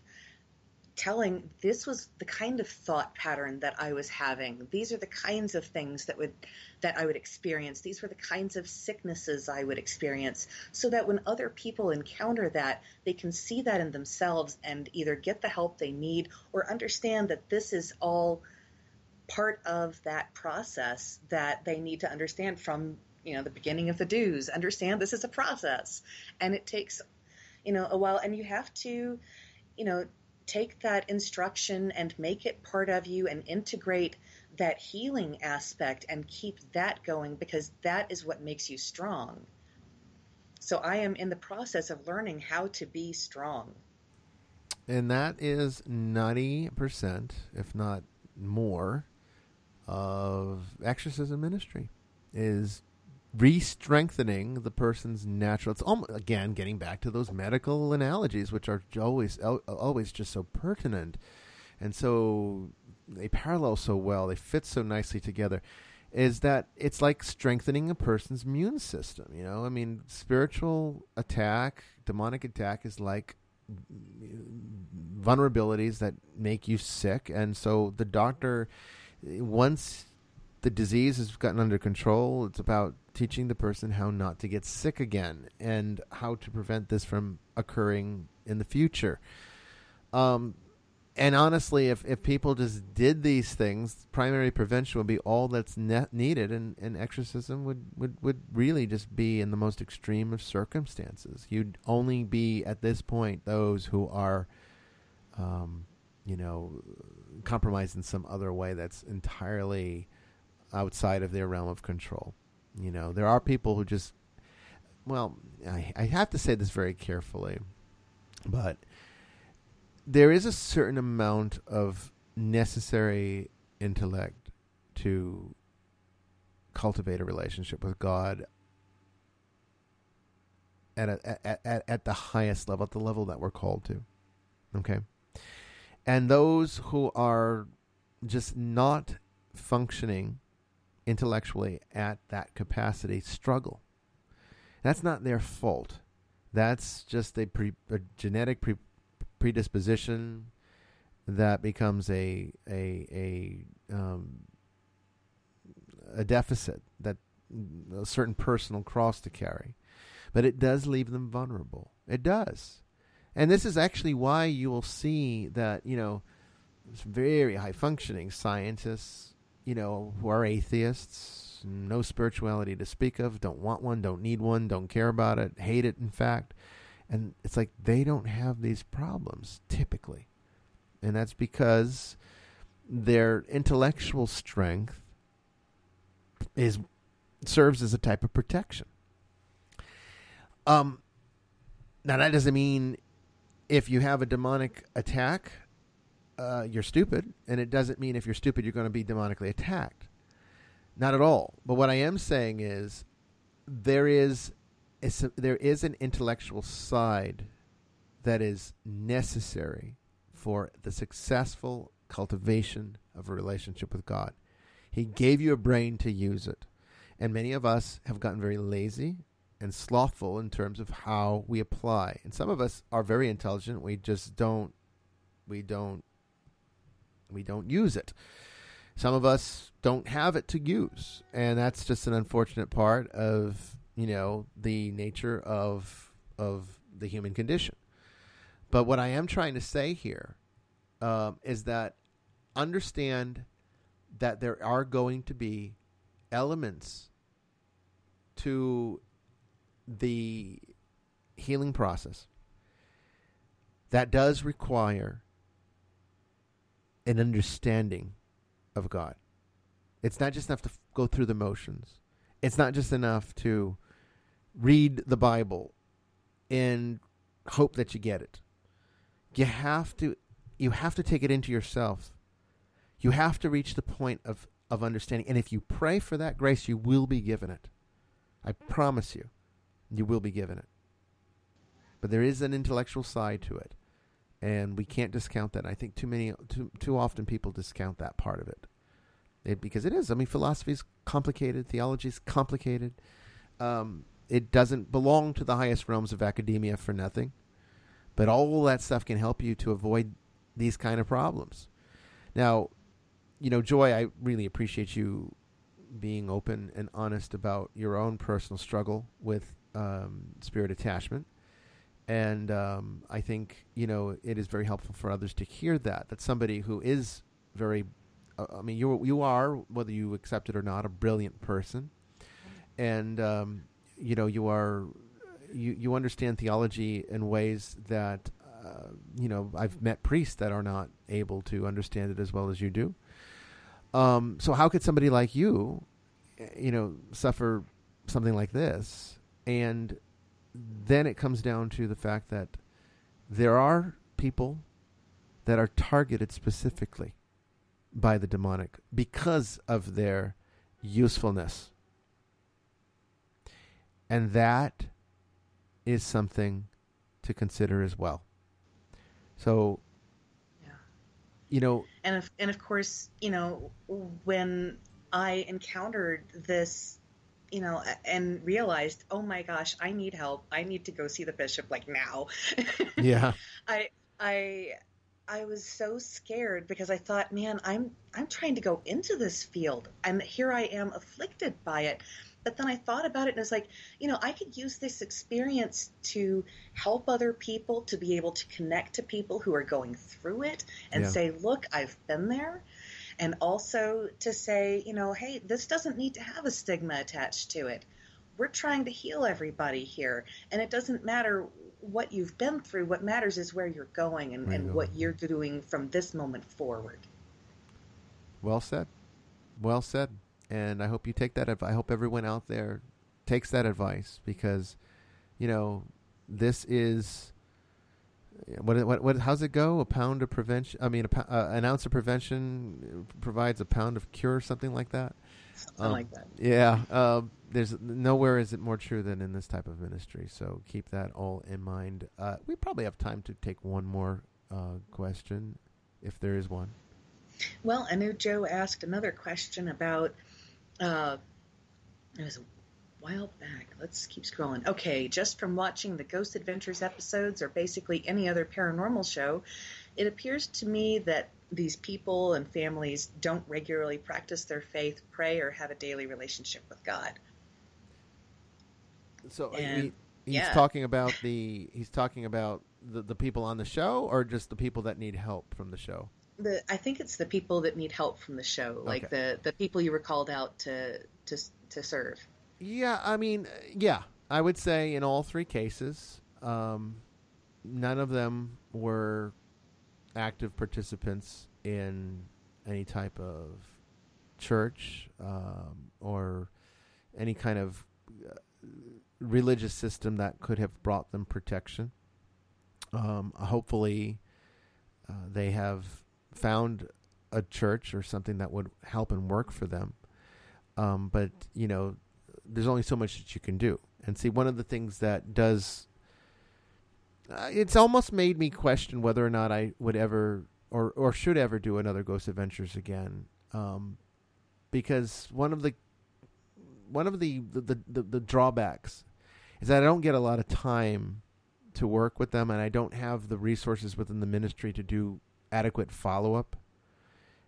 Speaker 2: telling this was the kind of thought pattern that I was having. These are the kinds of things that would that I would experience. These were the kinds of sicknesses I would experience so that when other people encounter that, they can see that in themselves and either get the help they need or understand that this is all part of that process that they need to understand from you know the beginning of the dues understand this is a process and it takes you know a while and you have to you know take that instruction and make it part of you and integrate that healing aspect and keep that going because that is what makes you strong. So I am in the process of learning how to be strong.
Speaker 1: And that is 90%, if not more, of exorcism ministry is re-strengthening the person's natural. It's almost, again getting back to those medical analogies, which are always always just so pertinent, and so they parallel so well. They fit so nicely together. Is that it's like strengthening a person's immune system? You know, I mean, spiritual attack, demonic attack is like vulnerabilities that make you sick, and so the doctor once the disease has gotten under control, it's about teaching the person how not to get sick again and how to prevent this from occurring in the future. Um, and honestly, if, if people just did these things, primary prevention would be all that's ne- needed, and, and exorcism would, would, would really just be in the most extreme of circumstances. You'd only be, at this point, those who are, um, you know, compromised in some other way that's entirely outside of their realm of control. You know, there are people who just, well, I, I have to say this very carefully, but there is a certain amount of necessary intellect to cultivate a relationship with God at, a, at, at, at the highest level, at the level that we're called to. Okay? And those who are just not functioning intellectually at that capacity struggle. That's not their fault. That's just a, pre, a genetic pre, predisposition that becomes a a a um, a deficit that a certain personal cross to carry. But it does leave them vulnerable. It does. And this is actually why you will see that, you know, very high functioning scientists you know, who are atheists, no spirituality to speak of, don't want one, don't need one, don't care about it, hate it, in fact. And it's like they don't have these problems typically. And that's because their intellectual strength is serves as a type of protection. Um, now that doesn't mean if you have a demonic attack uh, you're stupid, and it doesn't mean if you're stupid, you're going to be demonically attacked. Not at all. But what I am saying is there is a, there is an intellectual side that is necessary for the successful cultivation of a relationship with God. He gave you a brain to use it. And many of us have gotten very lazy and slothful in terms of how we apply. And some of us are very intelligent. We just don't we don't we don't use it. Some of us don't have it to use, and that's just an unfortunate part of you know the nature of of the human condition. But what I am trying to say here um, is that understand that there are going to be elements to the healing process that does require an understanding of God. It's not just enough to f- go through the motions. It's not just enough to read the Bible and hope that you get it. You have to you have to take it into yourself. You have to reach the point of, of understanding. And if you pray for that grace, you will be given it. I promise you, you will be given it. But there is an intellectual side to it and we can't discount that. I think too many, too too often people discount that part of it, it because it is. I mean, philosophy is complicated, theology is complicated. Um, it doesn't belong to the highest realms of academia for nothing, but all that stuff can help you to avoid these kind of problems. Now, you know, Joy, I really appreciate you being open and honest about your own personal struggle with um, spirit attachment. And um, I think, you know, it is very helpful for others to hear that, that somebody who is very, uh, I mean, you, you are, whether you accept it or not, a brilliant person. And, um, you know, you are, you, you understand theology in ways that, uh, you know, I've met priests that are not able to understand it as well as you do. Um, so how could somebody like you, you know, suffer something like this? And then it comes down to the fact that there are people that are targeted specifically by the demonic because of their usefulness. And that is something to consider as well. So you know
Speaker 2: and of, and of course you know when i encountered this you know and realized oh my gosh i need help i need to go see the bishop like now
Speaker 1: yeah
Speaker 2: i i i was so scared because i thought man i'm i'm trying to go into this field and here i am afflicted by it but then I thought about it and it's like, you know, I could use this experience to help other people to be able to connect to people who are going through it and yeah. say, look, I've been there. And also to say, you know, hey, this doesn't need to have a stigma attached to it. We're trying to heal everybody here. And it doesn't matter what you've been through. What matters is where you're going and, and what you're doing from this moment forward.
Speaker 1: Well said. Well said and I hope you take that. I hope everyone out there takes that advice because, you know, this is what what what how's it go? A pound of prevention. I mean, a, uh, an ounce of prevention provides a pound of cure, something like that.
Speaker 2: Something um, like that.
Speaker 1: Yeah. Uh, there's nowhere is it more true than in this type of ministry. So keep that all in mind. Uh, we probably have time to take one more uh, question, if there is one.
Speaker 2: Well, I know Joe asked another question about uh, it was while back. Let's keep scrolling. Okay, just from watching the Ghost Adventures episodes or basically any other paranormal show, it appears to me that these people and families don't regularly practice their faith, pray, or have a daily relationship with God.
Speaker 1: So and, he, he's yeah. talking about the he's talking about the the people on the show, or just the people that need help from the show
Speaker 2: the I think it's the people that need help from the show, like okay. the the people you were called out to to to serve.
Speaker 1: Yeah, I mean, yeah, I would say in all three cases, um, none of them were active participants in any type of church um, or any kind of uh, religious system that could have brought them protection. Um, hopefully, uh, they have found a church or something that would help and work for them. Um, but you know, there's only so much that you can do. And see, one of the things that does, uh, it's almost made me question whether or not I would ever or or should ever do another Ghost Adventures again, um, because one of the one of the the, the the, drawbacks is that I don't get a lot of time to work with them, and I don't have the resources within the ministry to do adequate follow up.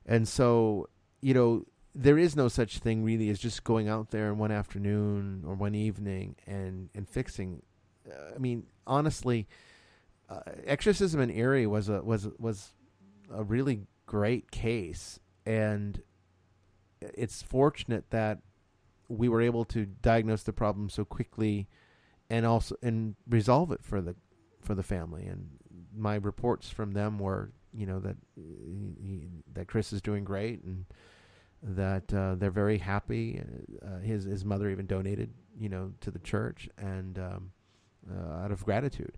Speaker 1: And so, you know, there is no such thing really as just going out there in one afternoon or one evening and and fixing. Uh, I mean, honestly, uh, exorcism in Erie was a was was a really great case, and it's fortunate that we were able to diagnose the problem so quickly, and also and resolve it for the for the family. And my reports from them were you know that he, that Chris is doing great and that uh, they're very happy. Uh, his his mother even donated, you know, to the church and um, uh, out of gratitude.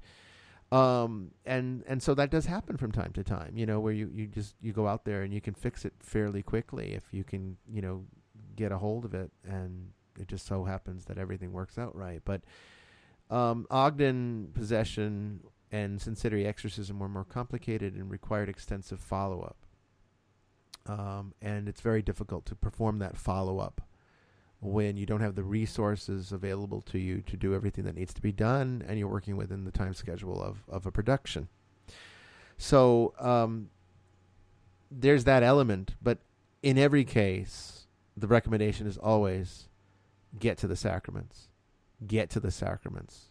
Speaker 1: Um, and and so that does happen from time to time, you know, where you, you just you go out there and you can fix it fairly quickly if you can, you know, get a hold of it, and it just so happens that everything works out right. But um, Ogden possession and Sin-City exorcism were more complicated and required extensive follow up. Um, and it's very difficult to perform that follow up when you don't have the resources available to you to do everything that needs to be done and you're working within the time schedule of, of a production. So, um, there's that element, but in every case, the recommendation is always get to the sacraments. Get to the sacraments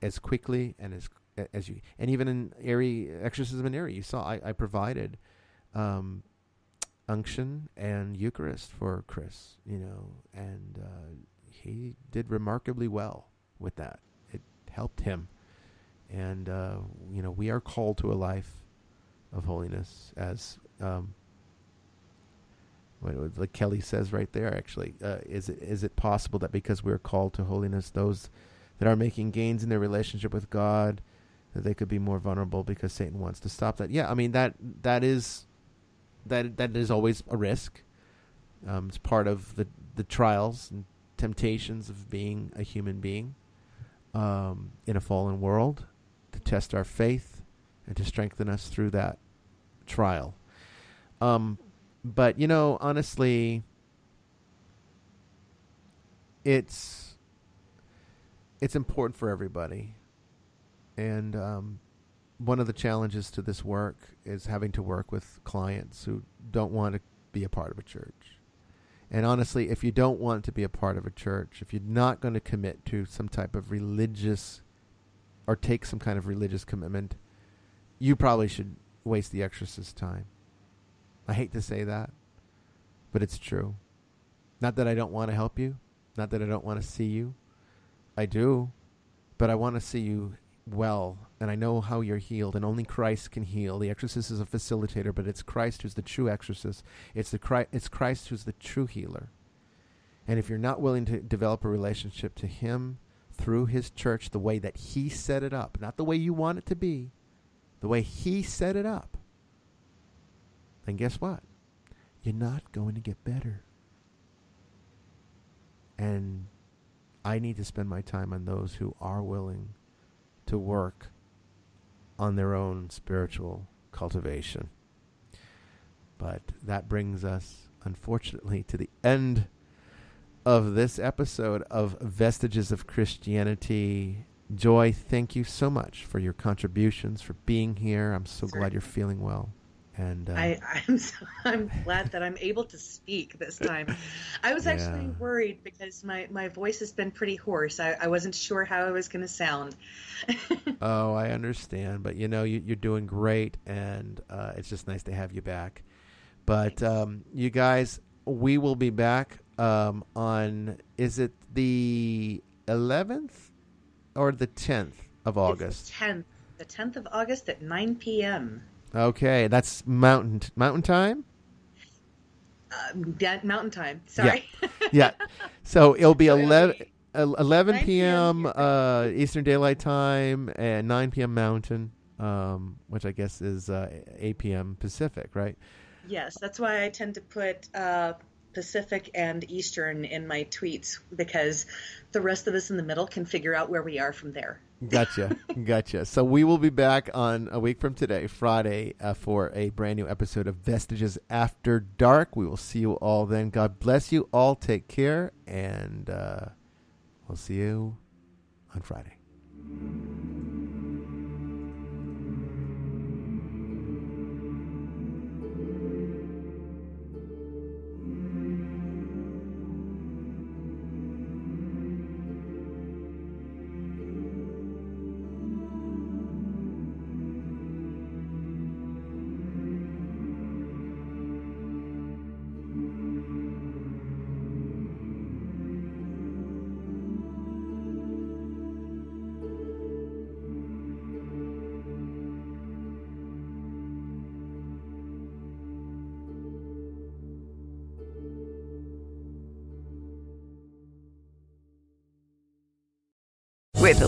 Speaker 1: as quickly and as as you and even in Erie exorcism in Erie, you saw I, I provided um, unction and Eucharist for Chris, you know, and uh, he did remarkably well with that. It helped him, and uh, you know, we are called to a life of holiness, as um, what, like Kelly says right there. Actually, uh, is it is it possible that because we're called to holiness, those that are making gains in their relationship with God, that they could be more vulnerable because Satan wants to stop that? Yeah, I mean that that is that that is always a risk. Um, it's part of the the trials and temptations of being a human being um, in a fallen world to test our faith and to strengthen us through that trial. Um, but you know, honestly, it's it's important for everybody, and um, one of the challenges to this work is having to work with clients who don't want to be a part of a church. And honestly, if you don't want to be a part of a church, if you're not going to commit to some type of religious or take some kind of religious commitment, you probably should waste the exorcist time. I hate to say that, but it's true. Not that I don't want to help you, not that I don't want to see you. I do, but I want to see you well, and I know how you're healed, and only Christ can heal. The exorcist is a facilitator, but it's Christ who's the true exorcist. It's the Christ, it's Christ who's the true healer. And if you're not willing to develop a relationship to Him through His church, the way that He set it up, not the way you want it to be, the way He set it up, then guess what? You're not going to get better. And I need to spend my time on those who are willing to work on their own spiritual cultivation. But that brings us, unfortunately, to the end of this episode of Vestiges of Christianity. Joy, thank you so much for your contributions, for being here. I'm so glad you're feeling well. And uh,
Speaker 2: I, I'm so, I'm glad that I'm able to speak this time. I was actually
Speaker 1: Yeah.
Speaker 2: worried because my, my voice has been pretty hoarse. I, I wasn't sure how I was going to sound.
Speaker 1: Oh, I understand, but you know you, you're doing great, and uh, it's just nice to have you back. But um, you guys, we will be back um, on is it the 11th or the 10th of August?
Speaker 2: It's the 10th, the 10th of August at 9 p.m.
Speaker 1: Okay, that's mountain mountain time.
Speaker 2: Um, yeah, Mountain Time. Sorry.
Speaker 1: Yeah, so it'll be
Speaker 2: So it'll
Speaker 1: 11,
Speaker 2: be
Speaker 1: el- 11
Speaker 2: 9
Speaker 1: p.m.
Speaker 2: p.m.
Speaker 1: uh, Eastern Daylight Time and 9 p.m. Mountain, um, which I guess is uh, 8 p.m. Pacific, right?
Speaker 2: Yes, that's why I tend to put uh, Pacific and Eastern in my tweets because the rest of us in the middle can figure out where we are from there.
Speaker 1: Gotcha, gotcha. So we will be back on a week from today, Friday, uh, for a brand new episode of Vestiges After Dark. We will see you all then. God bless you all. Take care, and uh, we'll see you on Friday.